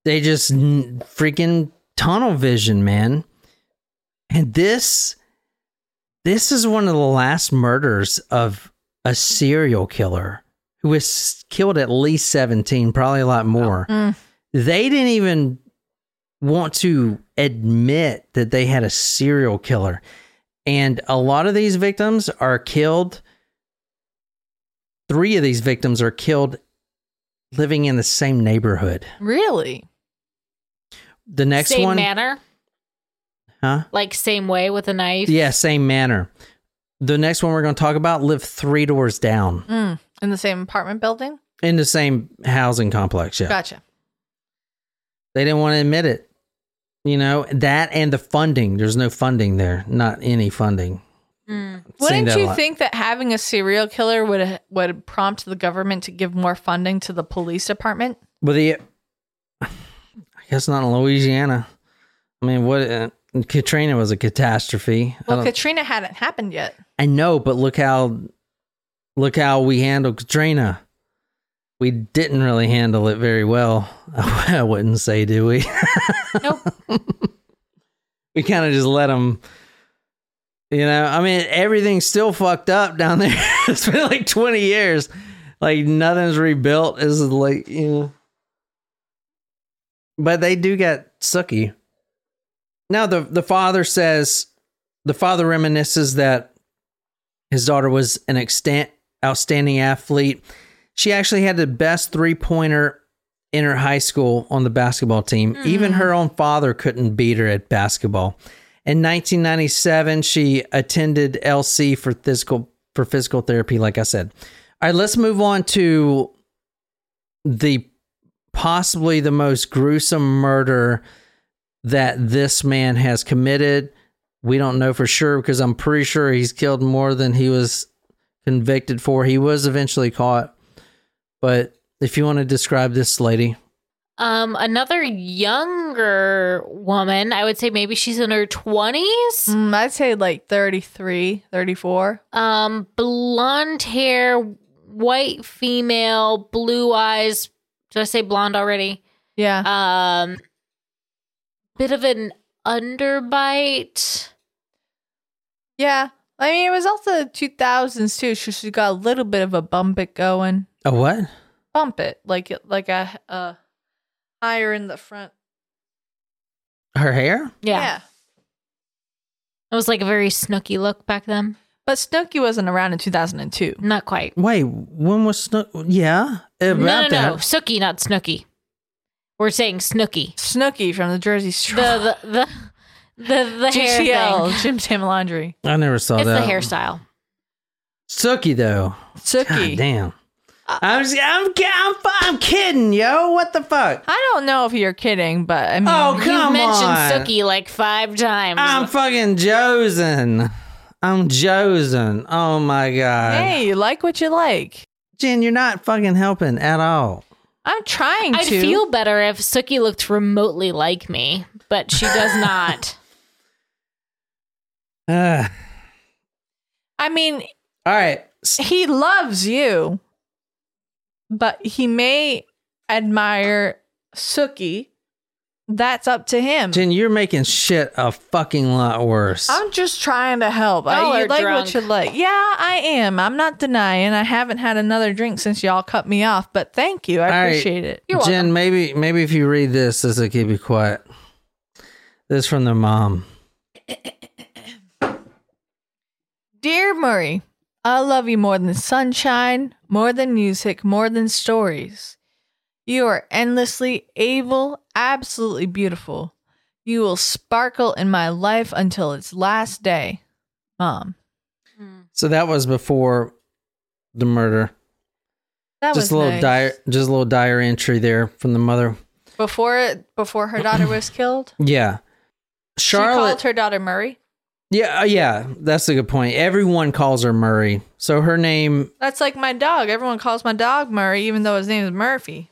They just n- freaking tunnel vision, man. And this, this is one of the last murders of a serial killer who was killed at least 17, probably a lot more. Mm. They didn't even want to admit that they had a serial killer. And a lot of these victims are killed. Three of these victims are killed living in the same neighborhood. Really? The next same one, Same manner, huh? like same way with a knife. Yeah, same manner. The next one we're going to talk about lived three doors down. Mm. In the same apartment building? in the same housing complex. Yeah. Gotcha. They didn't want to admit it. You know, that and the funding. There's no funding there. Not any funding. Mm. Wouldn't you think that having a serial killer would would prompt the government to give more funding to the police department? Well, the, *sighs* I guess not in Louisiana. I mean, what? Uh, Katrina was a catastrophe. Well, Katrina hadn't happened yet. I know, but look how, look how we handled Katrina. We didn't really handle it very well. *laughs* I wouldn't say, do we? Nope. *laughs* we kind of just let them. You know, I mean, everything's still fucked up down there. *laughs* it's been like 20 years. Like nothing's rebuilt. Is like, you know. But they do get sucky. Now the the father says the father reminisces that his daughter was an extant outstanding athlete. She actually had the best three pointer in her high school on the basketball team. Even her own father couldn't beat her at basketball. In 1997, she attended LC for physical for physical therapy. Like I said, all right. Let's move on to the possibly the most gruesome murder that this man has committed. We don't know for sure because I'm pretty sure he's killed more than he was convicted for. He was eventually caught. But if you want to describe this lady, Um, another younger woman, I would say maybe she's in her 20s. Mm, I'd say like 33, 34. Um, blonde hair, white female, blue eyes. Did I say blonde already? Yeah. Um, bit of an underbite. yeah. I mean, it was also the 2000s too. So she got a little bit of a bump it going. A what? Bump it. Like it, like a, uh, higher in the front. Her hair? Yeah. It was like a very Snooki look back then. But Snooki wasn't around in 2002. Not quite. Wait, when was Snook? Yeah, about No, no, that. no. Sookie, not Snooki. We're saying Snooky. Snooki from the Jersey Shore. The the the the, the hair thing. Gym Tan Laundry. I never saw It's that. It's the hairstyle. Sookie though. God Sookie. damn. I'm, just, I'm, I'm, I'm kidding, yo. What the fuck? I don't know if you're kidding, but I mean, Oh, You've come mentioned on. Sookie like five times. I'm fucking Josen. I'm Josen. Oh my god. hey, you like what you like. Jen, you're not fucking helping at all. I'm trying to. I'd feel better if Sookie looked remotely like me, but she does *laughs* not. Uh, I mean, all right. He loves you, but he may admire Sookie. That's up to him. Jen, you're making shit a fucking lot worse. I'm just trying to help. Y'all I, you are like drunk. what you like. Yeah, I am. I'm not denying. I haven't had another drink since y'all cut me off, but thank you. I All right. appreciate it. You're Jen, welcome. maybe maybe if you read this, this will keep you quiet. This is from the mom. Dear Murray, I love you more than sunshine, more than music, more than stories. You are endlessly able, absolutely beautiful. You will sparkle in my life until its last day. Mom. Hmm. So that was before the murder. That just was a little nice. dire, just a little diary entry there from the mother. before it before her daughter was killed. Yeah, She called Charlotte. her daughter Murray. Yeah, uh, yeah, that's a good point. Everyone calls her Murray, so her name. That's like my dog. Everyone calls my dog Murray, even though his name is Murphy.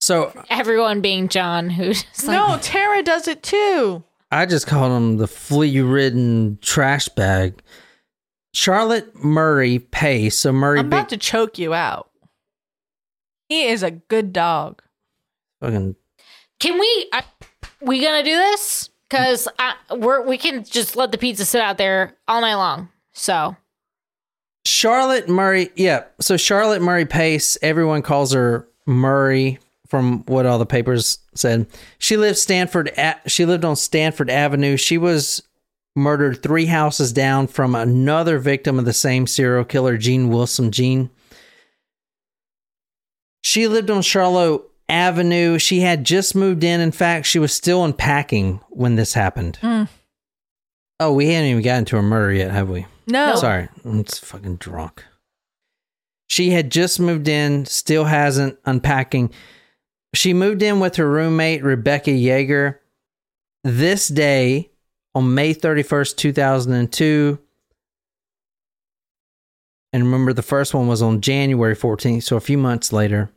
So Everyone being John, who's *laughs* like, no, Tara does it too. I just called him the flea-ridden trash bag. Charlotte Murray Pace. So Murray, I'm big, about to choke you out. He is a good dog. fucking Can we? I, we gonna do this? Because we're we can just let the pizza sit out there all night long. So Charlotte Murray, yeah. So Charlotte Murray Pace, everyone calls her Murray from what all the papers said. She lived Stanford she lived on Stanford Avenue. She was murdered 3 houses down from another victim of the same serial killer, Gina Wilson Green. She lived on Charlotte Avenue. She had just moved in. In fact, she was still unpacking when this happened. Mm. Oh, we haven't even gotten to a murder yet, have we? No. Sorry, I'm just fucking drunk. She had just moved in, still hasn't unpacking. She moved in with her roommate, Rebecca Yeager. This day, on May 31st, 2002, and remember the first one was on January 14th, so a few months later,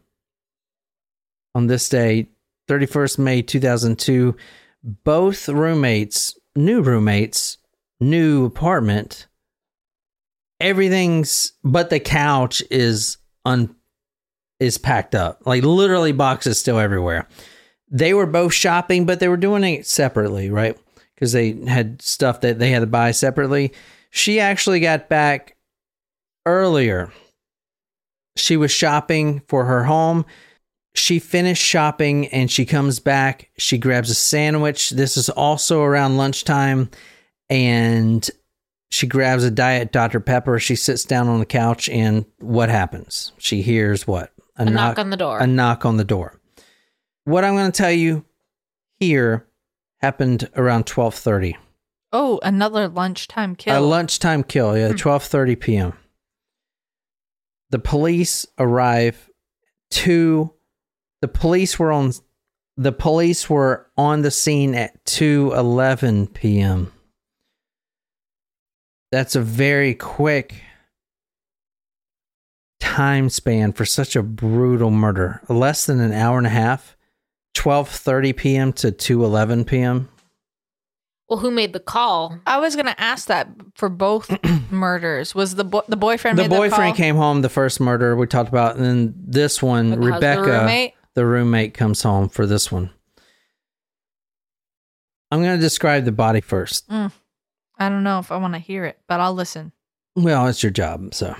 on this day, 31st May 2002, both roommates, new roommates, new apartment, everything's but the couch is un is packed up. Like literally boxes still everywhere. They were both shopping, but they were doing it separately, right? Because they had stuff that they had to buy separately. She actually got back earlier. She was shopping for her home. She finished shopping and she comes back. She grabs a sandwich. This is also around lunchtime. And she grabs a diet Dr. Pepper. She sits down on the couch, and what happens? She hears what? A, knock, on the door. A knock on the door. What I'm going to tell you here happened around 12:30. Oh, another lunchtime kill. A lunchtime kill, yeah, hmm. 12:30 p.m. The police arrive to the police were on the police were on the scene at 2:11 p.m. That's a very quick time span for such a brutal murder. Less than an hour and a half. 12:30 p.m. to 2:11 p.m. well, who made the call? I was gonna ask that for both *clears throat* murders. Was the bo- the boyfriend? The made boyfriend the call? came home the first murder we talked about and then this one the husband, Rebecca The roommate. comes home for this one. I'm going to describe the body first. Mm. I don't know if I want to hear it, but I'll listen. Well, it's your job, so.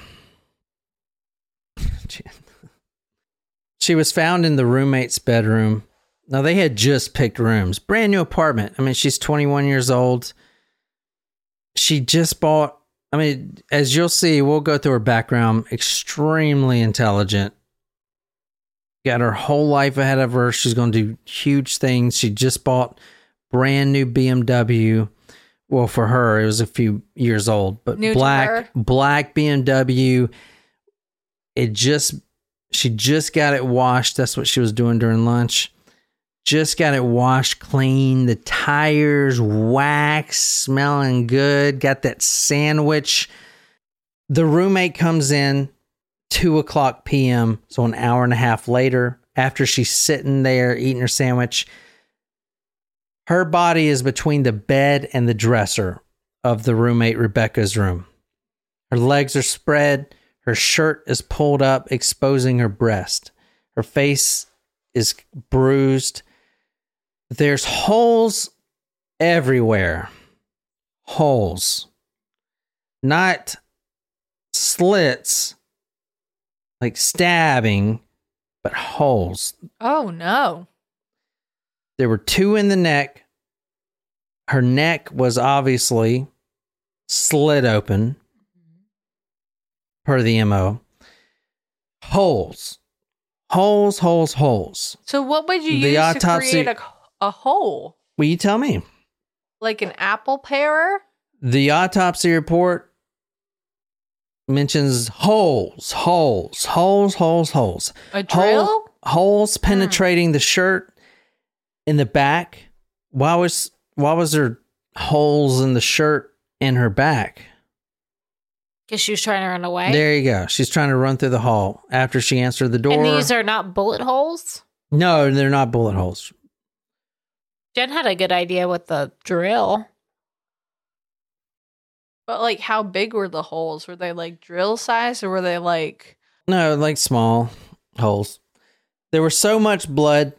She was found in the roommate's bedroom. Now, they had just picked rooms, brand new apartment. I mean, she's 21 years old. She just bought, I mean, as you'll see, we'll go through her background, extremely intelligent. Got her whole life ahead of her. She's going to do huge things. She just bought brand new BMW. Well, for her, it was a few years old, but New black black BMW. It just she just got it washed. That's what she was doing during lunch. Just got it washed clean. The tires wax, smelling good. Got that sandwich. The roommate comes in two o'clock p.m. So an hour and a half later, after she's sitting there eating her sandwich, her body is between the bed and the dresser of the roommate Rebecca's room. Her legs are spread, her shirt is pulled up, exposing her breast. Her face is bruised. There's holes everywhere. Holes. Not slits like stabbing, but holes. Oh no! There were two in the neck. Her neck was obviously slit open per the MO. Holes. Holes, holes, holes. So what would you The use autopsy- to create a, a hole? Will you tell me? Like an apple parer? The autopsy report mentions holes, holes, holes, holes, holes. A drill? Hole- holes hmm. penetrating the shirt in the back. Why was why was there holes in the shirt in her back? Because she was trying to run away. There you go. She's trying to run through the hall after she answered the door. and these are not bullet holes. no, they're not bullet holes. Jen had a good idea with the drill. But like, how big were the holes? Were they like drill size, or were they like? No, like small holes. There was so much blood.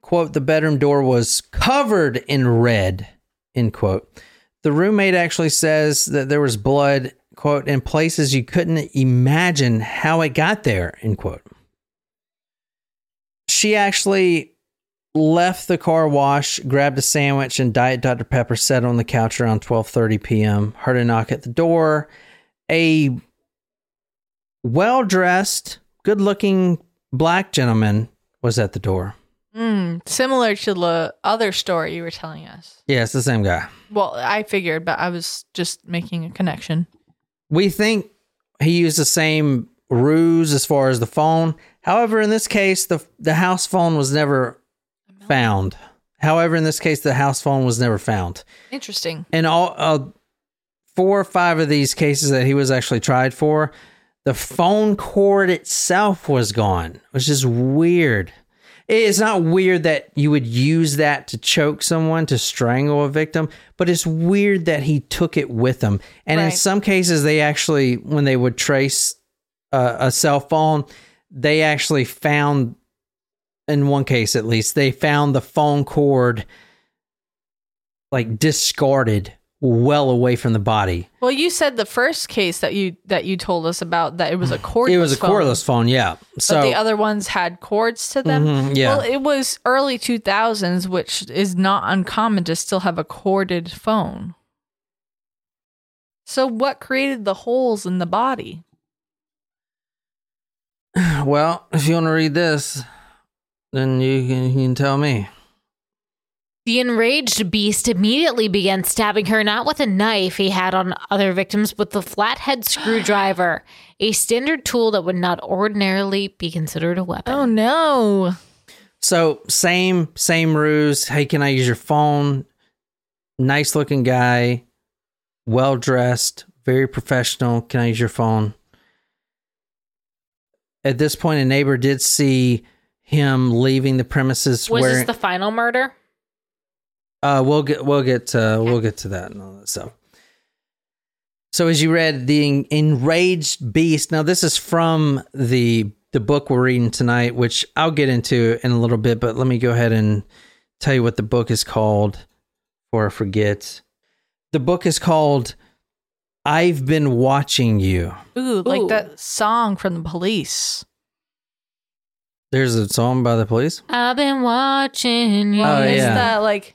Quote, the bedroom door was covered in red, end quote. The roommate actually says that there was blood, quote, in places you couldn't imagine how it got there, end quote. She actually left the car wash, grabbed a sandwich and Diet Dr. Pepper, sat on the couch around 12:30 p.m. Heard a knock at the door. A well-dressed, good-looking black gentleman was at the door. Mm, similar to the other story you were telling us. Yeah, it's the same guy. Well, I figured, but I was just making a connection. We think he used the same ruse as far as the phone. However, in this case, the the house phone was never found. However, in this case, the house phone was never found. Interesting. In all uh, four or five of these cases that he was actually tried for, the phone cord itself was gone, which is weird. It's not weird that you would use that to choke someone, to strangle a victim, but it's weird that he took it with him. And in some cases, they actually, when they would trace uh, a cell phone, they actually found, in one case at least, they found the phone cord like discarded well away from the body. Well, you said the first case that you that you told us about that it was a cordless. it was a phone, cordless phone, yeah. So but the other ones had cords to them. Mhm, yeah. Well, it was early 2000s, which is not uncommon to still have a corded phone. So, what created the holes in the body? *sighs* Well, if you want to read this, then you can, you can tell me. The enraged beast immediately began stabbing her not with a knife he had on other victims, but the flathead screwdriver, *gasps* a standard tool that would not ordinarily be considered a weapon. Oh no! So same same ruse. Hey, can I use your phone? Nice looking guy, well dressed, very professional. Can I use your phone? At this point, a neighbor did see him leaving the premises. Was where this the final murder? Uh, we'll get we'll get to, we'll get to that and all that stuff. So as you read, the en- enraged beast. Now this is from the the book we're reading tonight, which I'll get into in a little bit. But let me go ahead and tell you what the book is called, before I forget. The book is called "I've Been Watching You." Ooh, like Ooh. that song from the police. There's a song by the police. I've been watching you. Oh, it's yeah. that like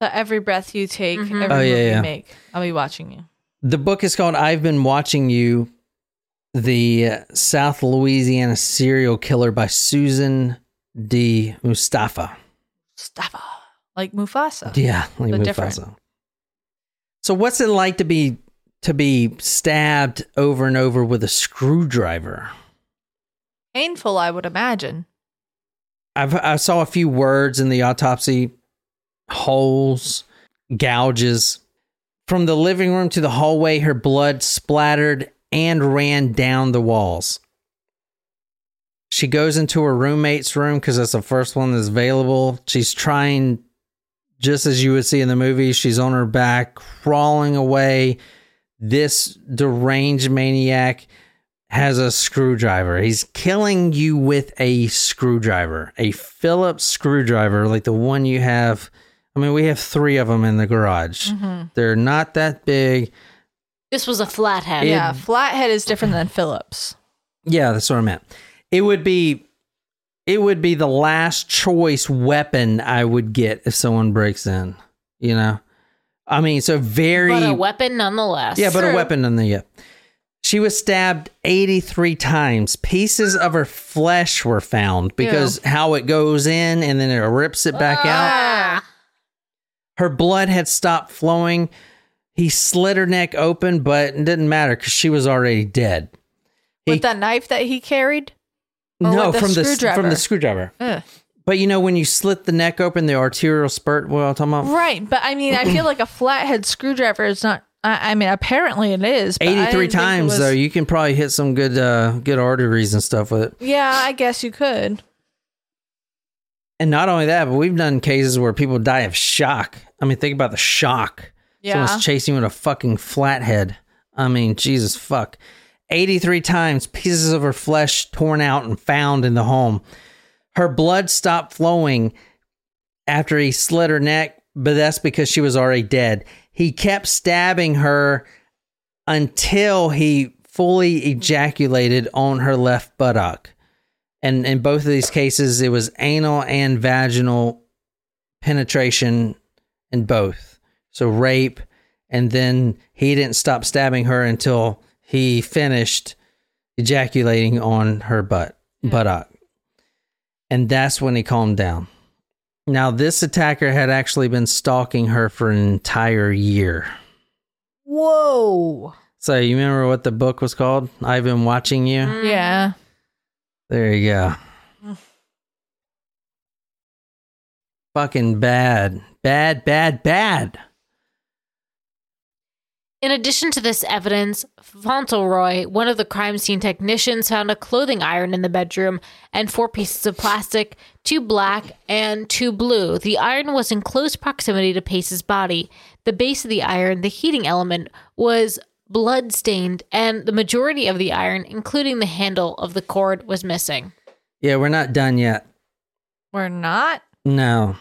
the every breath you take, Mhm. every Oh, yeah, move yeah. you make. I'll be watching you. The book is called I've Been Watching You, the South Louisiana serial killer by Susan D. Mustafa. Mustafa, like Mufasa. Yeah, like But Mufasa. different. So what's it like to be to be stabbed over and over with a screwdriver? Painful, I would imagine. I've I saw a few words in the autopsy holes, gouges. From the living room to the hallway, her blood splattered and ran down the walls. She goes into her roommate's room because that's the first one that's available. She's trying, just as you would see in the movie, she's on her back, crawling away. This deranged maniac has a screwdriver. He's killing you with a screwdriver, a Phillips screwdriver, like the one you have. I mean, we have three of them in the garage. Mm-hmm. They're not that big. This was a flathead. yeah, flathead is different than Phillips. Yeah, that's what I meant. It would be, it would be the last choice weapon I would get if someone breaks in. You know, I mean, so very But a weapon nonetheless. Yeah, but a weapon nonetheless. yeah. She was stabbed 83 times. Pieces of her flesh were found because how it goes in and then it rips it back out. Ah. Her blood had stopped flowing. He slit her neck open, but it didn't matter because she was already dead. He- With that knife that he carried? Or no, the from the screwdriver? from the screwdriver. Ugh. But you know when you slit the neck open, the arterial spurt. What I'm talking about? Right, but I mean, I feel *clears throat* like a flathead screwdriver is not. I, I mean, apparently it is. but 83 didn't think it times was- though. You can probably hit some good uh good arteries and stuff with it. Yeah, I guess you could. And not only that, but we've done cases where people die of shock. I mean, think about the shock. Yeah. Someone's chasing you with a fucking flathead. I mean, Jesus fuck. 83 times, pieces of her flesh torn out and found in the home. Her blood stopped flowing after he slit her neck, but that's because she was already dead. He kept stabbing her until he fully ejaculated on her left buttock. And in both of these cases, it was anal and vaginal penetration in both. So rape, and then he didn't stop stabbing her until he finished ejaculating on her butt buttock. And that's when he calmed down. Now, this attacker had actually been stalking her for an entire year. Whoa. So you remember what the book was called? I've been watching you. Mm. Yeah. There you go. Fucking bad. Bad, bad, bad. In addition to this evidence, Fauntleroy, one of the crime scene technicians, found a clothing iron in the bedroom and four pieces of plastic, two black and two blue. The iron was in close proximity to Pace's body. The base of the iron, the heating element, was blood stained, and the majority of the iron, including the handle of the cord, was missing. Yeah, we're not done yet. We're not. No.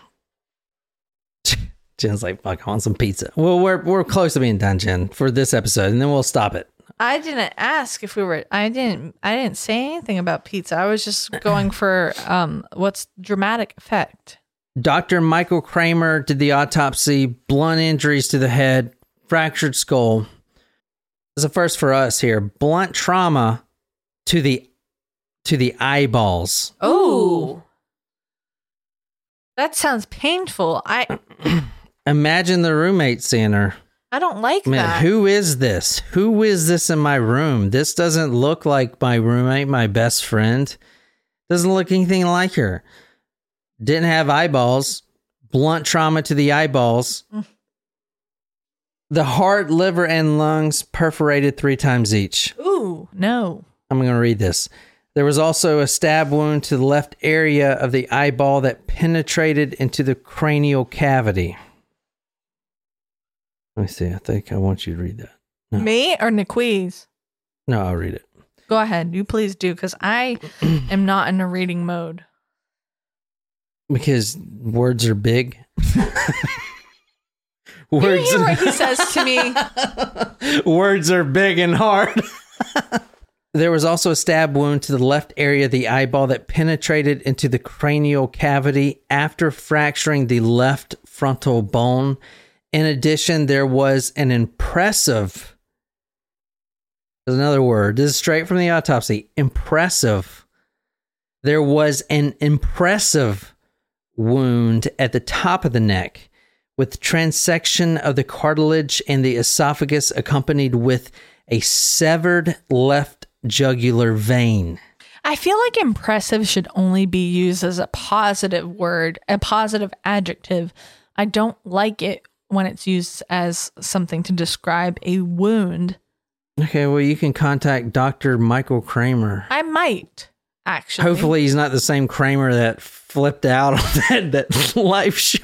Jen's like, fuck, I want some pizza. Well, we're we're close to being done, Jen, for this episode, and then we'll stop it. I didn't ask if we were. I didn't. I didn't say anything about pizza. I was just going for um, what's dramatic effect. Dr. Michael Kramer did the autopsy, blunt injuries to the head, fractured skull. It's a first for us here. Blunt trauma to the to the eyeballs. Oh, that sounds painful. I *clears throat* Imagine the roommate seeing her. I don't like Man, that. who is this? Who is this in my room? This doesn't look like my roommate, my best friend. Doesn't look anything like her. Didn't have eyeballs. Blunt trauma to the eyeballs. The heart, liver, and lungs perforated three times each. Ooh, no. I'm going to read this. There was also a stab wound to the left area of the eyeball that penetrated into the cranial cavity. Let me see. I think I want you to read that. No. Me or Niquiz? No, I'll read it. Go ahead. You please do, because I *clears throat* am not in a reading mode. Because words are big. *laughs* *laughs* You hear what he *laughs* says to me. words are big and hard. there was also a stab wound to the left area of the eyeball that penetrated into the cranial cavity after fracturing the left frontal bone. In addition, there was an impressive. Another word. This is straight from the autopsy. Impressive. There was an impressive wound at the top of the neck with transection of the cartilage and the esophagus accompanied with a severed left jugular vein. I feel like impressive should only be used as a positive word, a positive adjective. I don't like it when it's used as something to describe a wound. Okay, well, you can contact Dr. Michael Kramer. I might actually. Hopefully, he's not the same Kramer that flipped out *laughs* on that, that *laughs* live show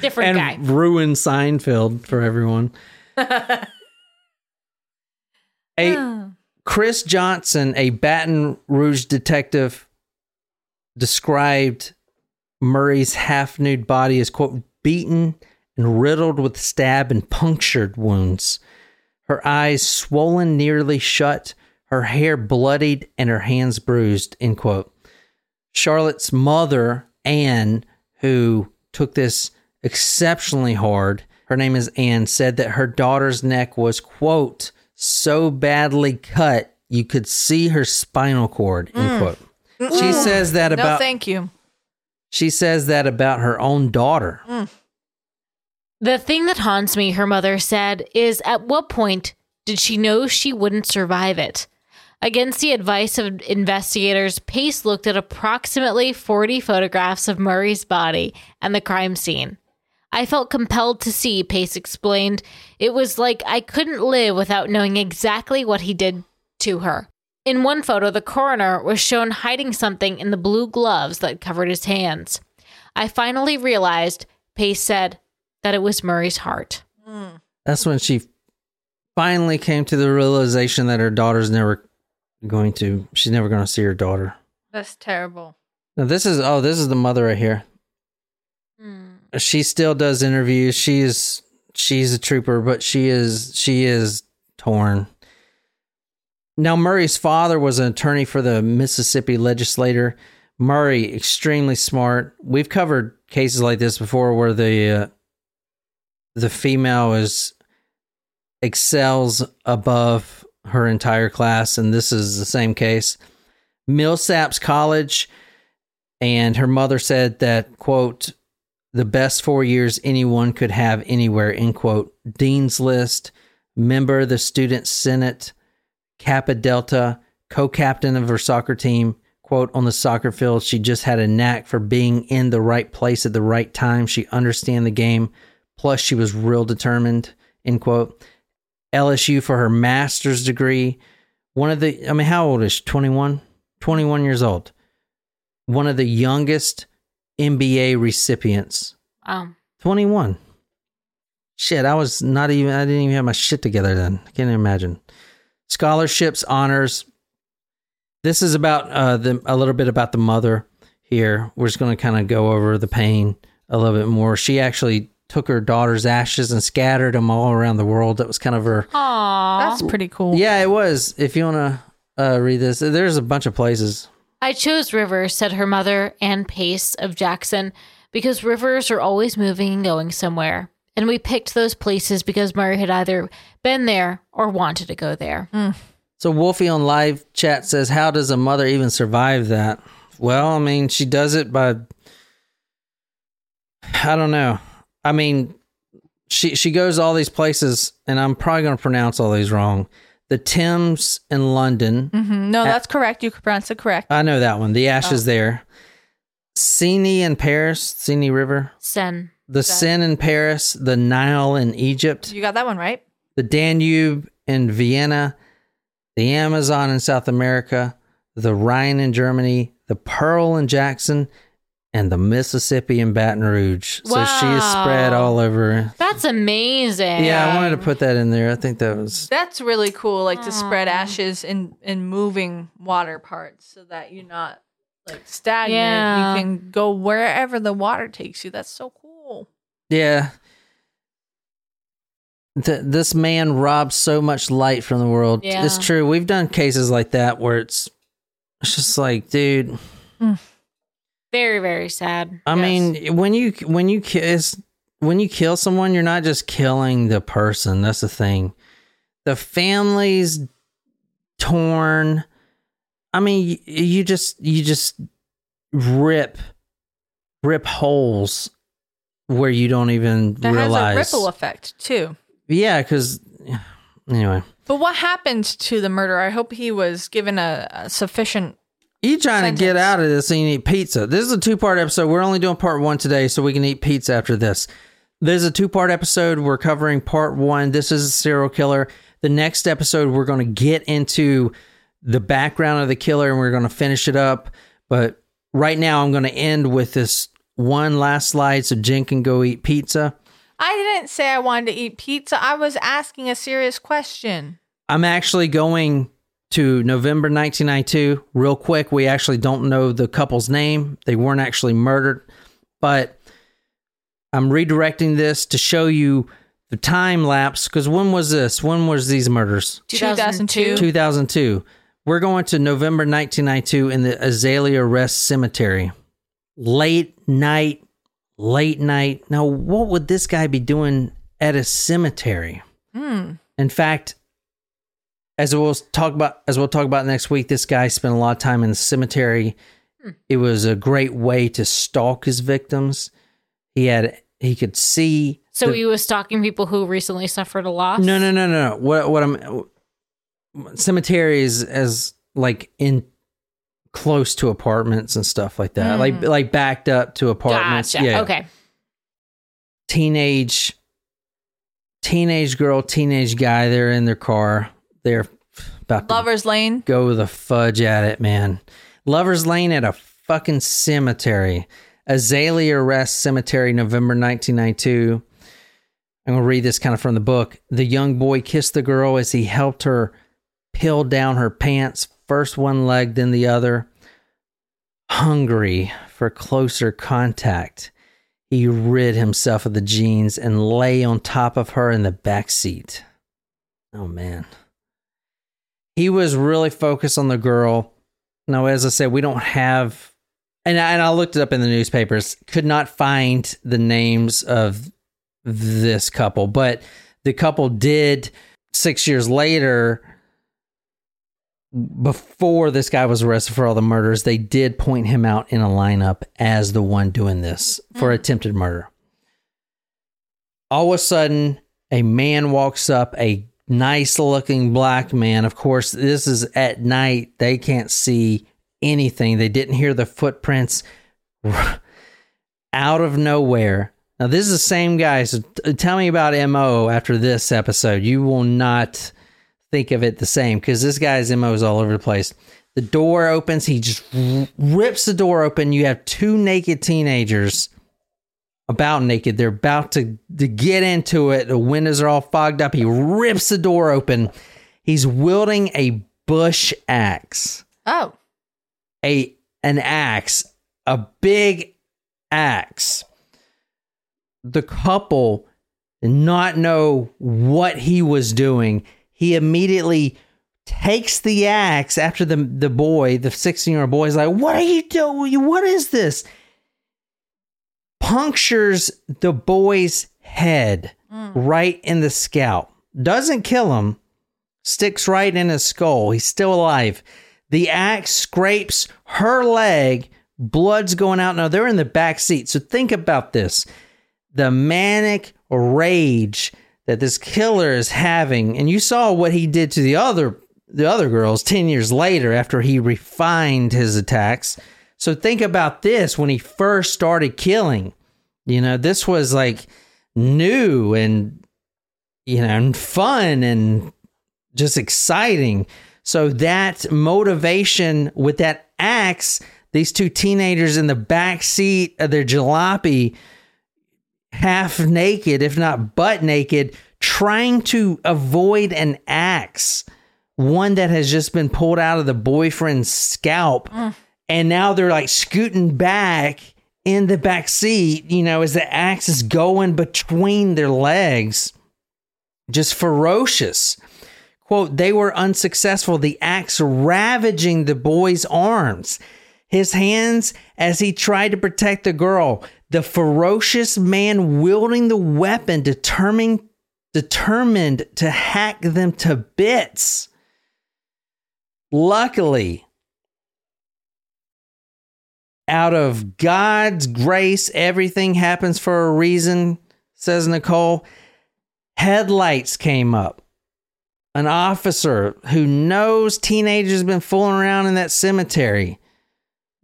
Different and guy. ruined Seinfeld for everyone. *laughs* a Chris Johnson, a Baton Rouge detective, described Murray's half nude body as, quote, beaten and riddled with stab and punctured wounds. Her eyes swollen nearly shut, her hair bloodied, and her hands bruised, end quote. Charlotte's mother, Anne, who took this exceptionally hard, her name is Anne, said that her daughter's neck was, quote, so badly cut you could see her spinal cord, end mm. quote. She says that about no, about thank you. She says that about her own daughter. Mm. The thing that haunts me, her mother said, is at what point did she know she wouldn't survive it? Against the advice of investigators, Pace looked at approximately 40 photographs of Murray's body and the crime scene. I felt compelled to see, Pace explained. It was like I couldn't live without knowing exactly what he did to her. In one photo, the coroner was shown hiding something in the blue gloves that covered his hands. I finally realized, Pace said, that it was Murray's heart. That's when she finally came to the realization that her daughter's never going to she's never going to see her daughter. That's terrible. Now this is oh this is the mother right here. Hmm. She still does interviews. She's she's a trooper, but she is she is torn. Now Murray's father was an attorney for the Mississippi legislator. Murray extremely smart. We've covered cases like this before where the uh, the female is excels above her entire class, and this is the same case. Millsaps College, and her mother said that quote the best four years anyone could have anywhere end quote dean's list member of the student senate, Kappa Delta, co-captain of her soccer team. Quote on the soccer field, she just had a knack for being in the right place at the right time. She understand the game. Plus, she was real determined. End quote. LSU for her master's degree. One of the, I mean, how old is she? 21? 21 years old. One of the youngest MBA recipients. Wow. 21. Shit, I was not even, I didn't even have my shit together then. I can't imagine. Scholarships, honors. This is about uh, the, a little bit about the mother here. We're just going to kind of go over the pain a little bit more. She actually took her daughter's ashes and scattered them all around the world. That was kind of her. Aww. That's pretty cool. Yeah, it was. If you want to uh, read this, there's a bunch of places. I chose Rivers, said her mother, Ann Pace of Jackson, because rivers are always moving and going somewhere. And we picked those places because Murray had either been there or wanted to go there. So Wolfie on live chat says, "How does a mother even survive that?" Well, I mean, she does it by I don't know. I mean, she she goes all these places, and I'm probably going to pronounce all these wrong. The Thames in London. hmm No, that's correct. You pronounced it correct. I know that one. The Ashes there. Seine in Paris, Seine River. Sen. The Seine in Paris, the Nile in Egypt, You got that one right. the Danube in Vienna, the Amazon in South America, the Rhine in Germany, the Pearl in Jackson, and the Mississippi in Baton Rouge. So she is spread all over. That's amazing. Yeah, I wanted to put that in there. I think that was That's really cool. Like to spread ashes in in moving water parts, so that you're not like stagnant. Yeah. You can go wherever the water takes you. That's so cool. Yeah. Th- this man robs so much light from the world. Yeah. It's true. We've done cases like that where it's it's just like, dude, mm. Very, very sad. I Yes. mean, when you when you kiss when you kill someone, you're not just killing the person. That's the thing. The family's torn. I mean, you, you just you just rip rip holes where you don't even That realize. has a ripple effect too. Yeah, because anyway, But what happened to the murderer? I hope he was given a, a sufficient. you trying to get out of this and you eat pizza. This is a two part episode. We're only doing part one today, so we can eat pizza after this. There's a two part episode. We're covering part one. This is a serial killer. The next episode, we're going to get into the background of the killer and we're going to finish it up. But right now, I'm going to end with this one last slide so Jen can go eat pizza. I didn't say I wanted to eat pizza. I was asking a serious question. I'm actually going to November 1992. Real quick, we actually don't know the couple's name. They weren't actually murdered, but I'm redirecting this to show you the time lapse. Because when was this? When was these murders? 2002. 2002. We're going to November 1992 in the Azalea Rest Cemetery. Late night, late night. Now, what would this guy be doing at a cemetery? Hmm. In fact, as we'll talk about as we'll talk about next week, this guy spent a lot of time in the cemetery. It was a great way to stalk his victims. He had he could see. So the- he was stalking people who recently suffered a loss? no no no no no. What what I'm cemeteries as like in close to apartments and stuff like that. Like hmm. like backed up to apartments. Gotcha. Yeah. Okay. teenage teenage girl, teenage guy, they're in their car. They're about to Lover's Lane. go the fudge at it, man. Lover's Lane at a fucking cemetery. Azalea Rest Cemetery, November 1992. I'm going to read this kind of from the book. The young boy kissed the girl as he helped her peel down her pants, first one leg, then the other. Hungry for closer contact, he rid himself of the jeans and lay on top of her in the back seat. Oh, man he was really focused on the girl. Now, as I said, we don't have, and I, and I looked it up in the newspapers, could not find the names of this couple, but the couple did six years later, before this guy was arrested for all the murders, they did point him out in a lineup as the one doing this for mm. attempted murder. All of a sudden, a man walks up, a nice looking black man. Of course, this is at night. They can't see anything. They didn't hear the footprints out of nowhere. Now, this is the same guy. So t- tell me about MO after this episode. You will not think of it the same because this guy's MO is all over the place. The door opens. He just rips the door open. You have two naked teenagers about naked. They're about to, to get into it. The windows are all fogged up. He rips the door open. He's wielding a bush axe. Oh. A an axe, a big axe. The couple did not know what he was doing. He immediately takes the axe after the the boy, the 16-year-old boy is like, "What are you doing? What is this?" punctures the boy's head mm. right in the scalp. Doesn't kill him, sticks right in his skull. He's still alive. The axe scrapes her leg, blood's going out. Now they're in the back seat. So think about this the manic rage that this killer is having. And you saw what he did to the other the other girls 10 years later after he refined his attacks. So think about this when he first started killing. You know, this was like new and you know, and fun and just exciting. So that motivation with that axe, these two teenagers in the back seat of their jalopy, half naked, if not butt naked, trying to avoid an axe, one that has just been pulled out of the boyfriend's scalp. Mm. And now they're like scooting back in the back seat, you know, as the axe is going between their legs. Just ferocious. Quote, they were unsuccessful, the axe ravaging the boy's arms. His hands as he tried to protect the girl. The ferocious man wielding the weapon, determined determined to hack them to bits. Luckily, out of God's grace, everything happens for a reason, says Nicole. Headlights came up. An officer who knows teenagers been fooling around in that cemetery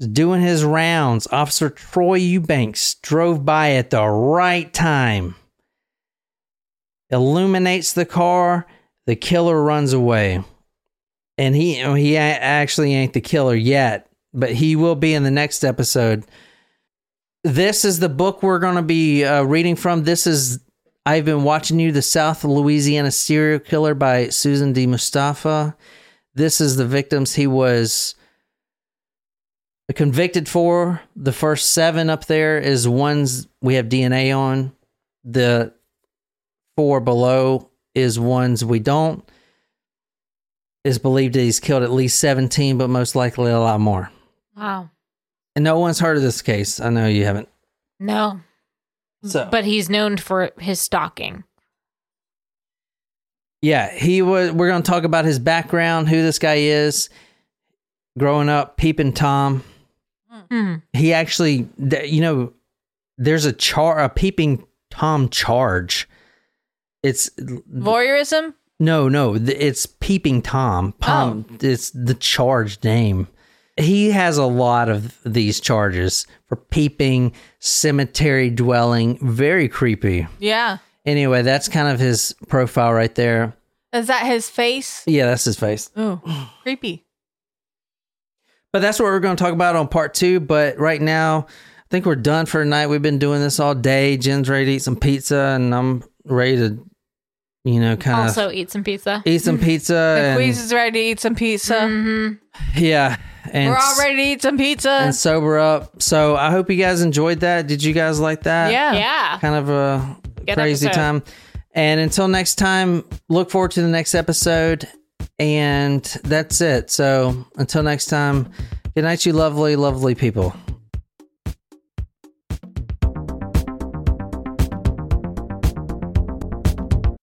doing his rounds. Officer Troy Eubanks drove by at the right time, illuminates the car. The killer runs away, and he he actually ain't the killer yet, but he will be in the next episode. This is the book we're going to be uh, reading from. This is I've been watching you, the South Louisiana serial killer by Susan D. Mustafa. This is the victims he was convicted for. The first seven up there is ones we have DNA on. The four below is ones we don't. Is believed that he's killed at least 17, but most likely a lot more. Wow. And no one's heard of this case. I know you haven't. No. So, But he's known for his stalking. Yeah, he was. We're going to talk about his background, who this guy is, growing up, peeping Tom. Hmm. He actually, you know, there's a char, a peeping Tom charge. It's Voyeurism? no, no, it's peeping Tom. Tom, it's the charge name. He has a lot of these charges for peeping, cemetery dwelling, very creepy. Yeah. Anyway, that's kind of his profile right there. Is that his face? Yeah, that's his face. Ooh, *gasps* creepy. But that's what we're going to talk about on part two. But right now, I think we're done for tonight. We've been doing this all day. Jen's ready to eat some pizza, and I'm ready to, you know, kind of Also, eat some pizza. eat some pizza. The Queez And, is ready to eat some pizza. hmm yeah, and We're all ready to eat some pizza. and sober up. So I hope you guys enjoyed that. Did you guys like that? yeah. Yeah. kind of a Good crazy episode. time. And until next time, look forward to the next episode. And that's it. So until next time, good night, you lovely, lovely people.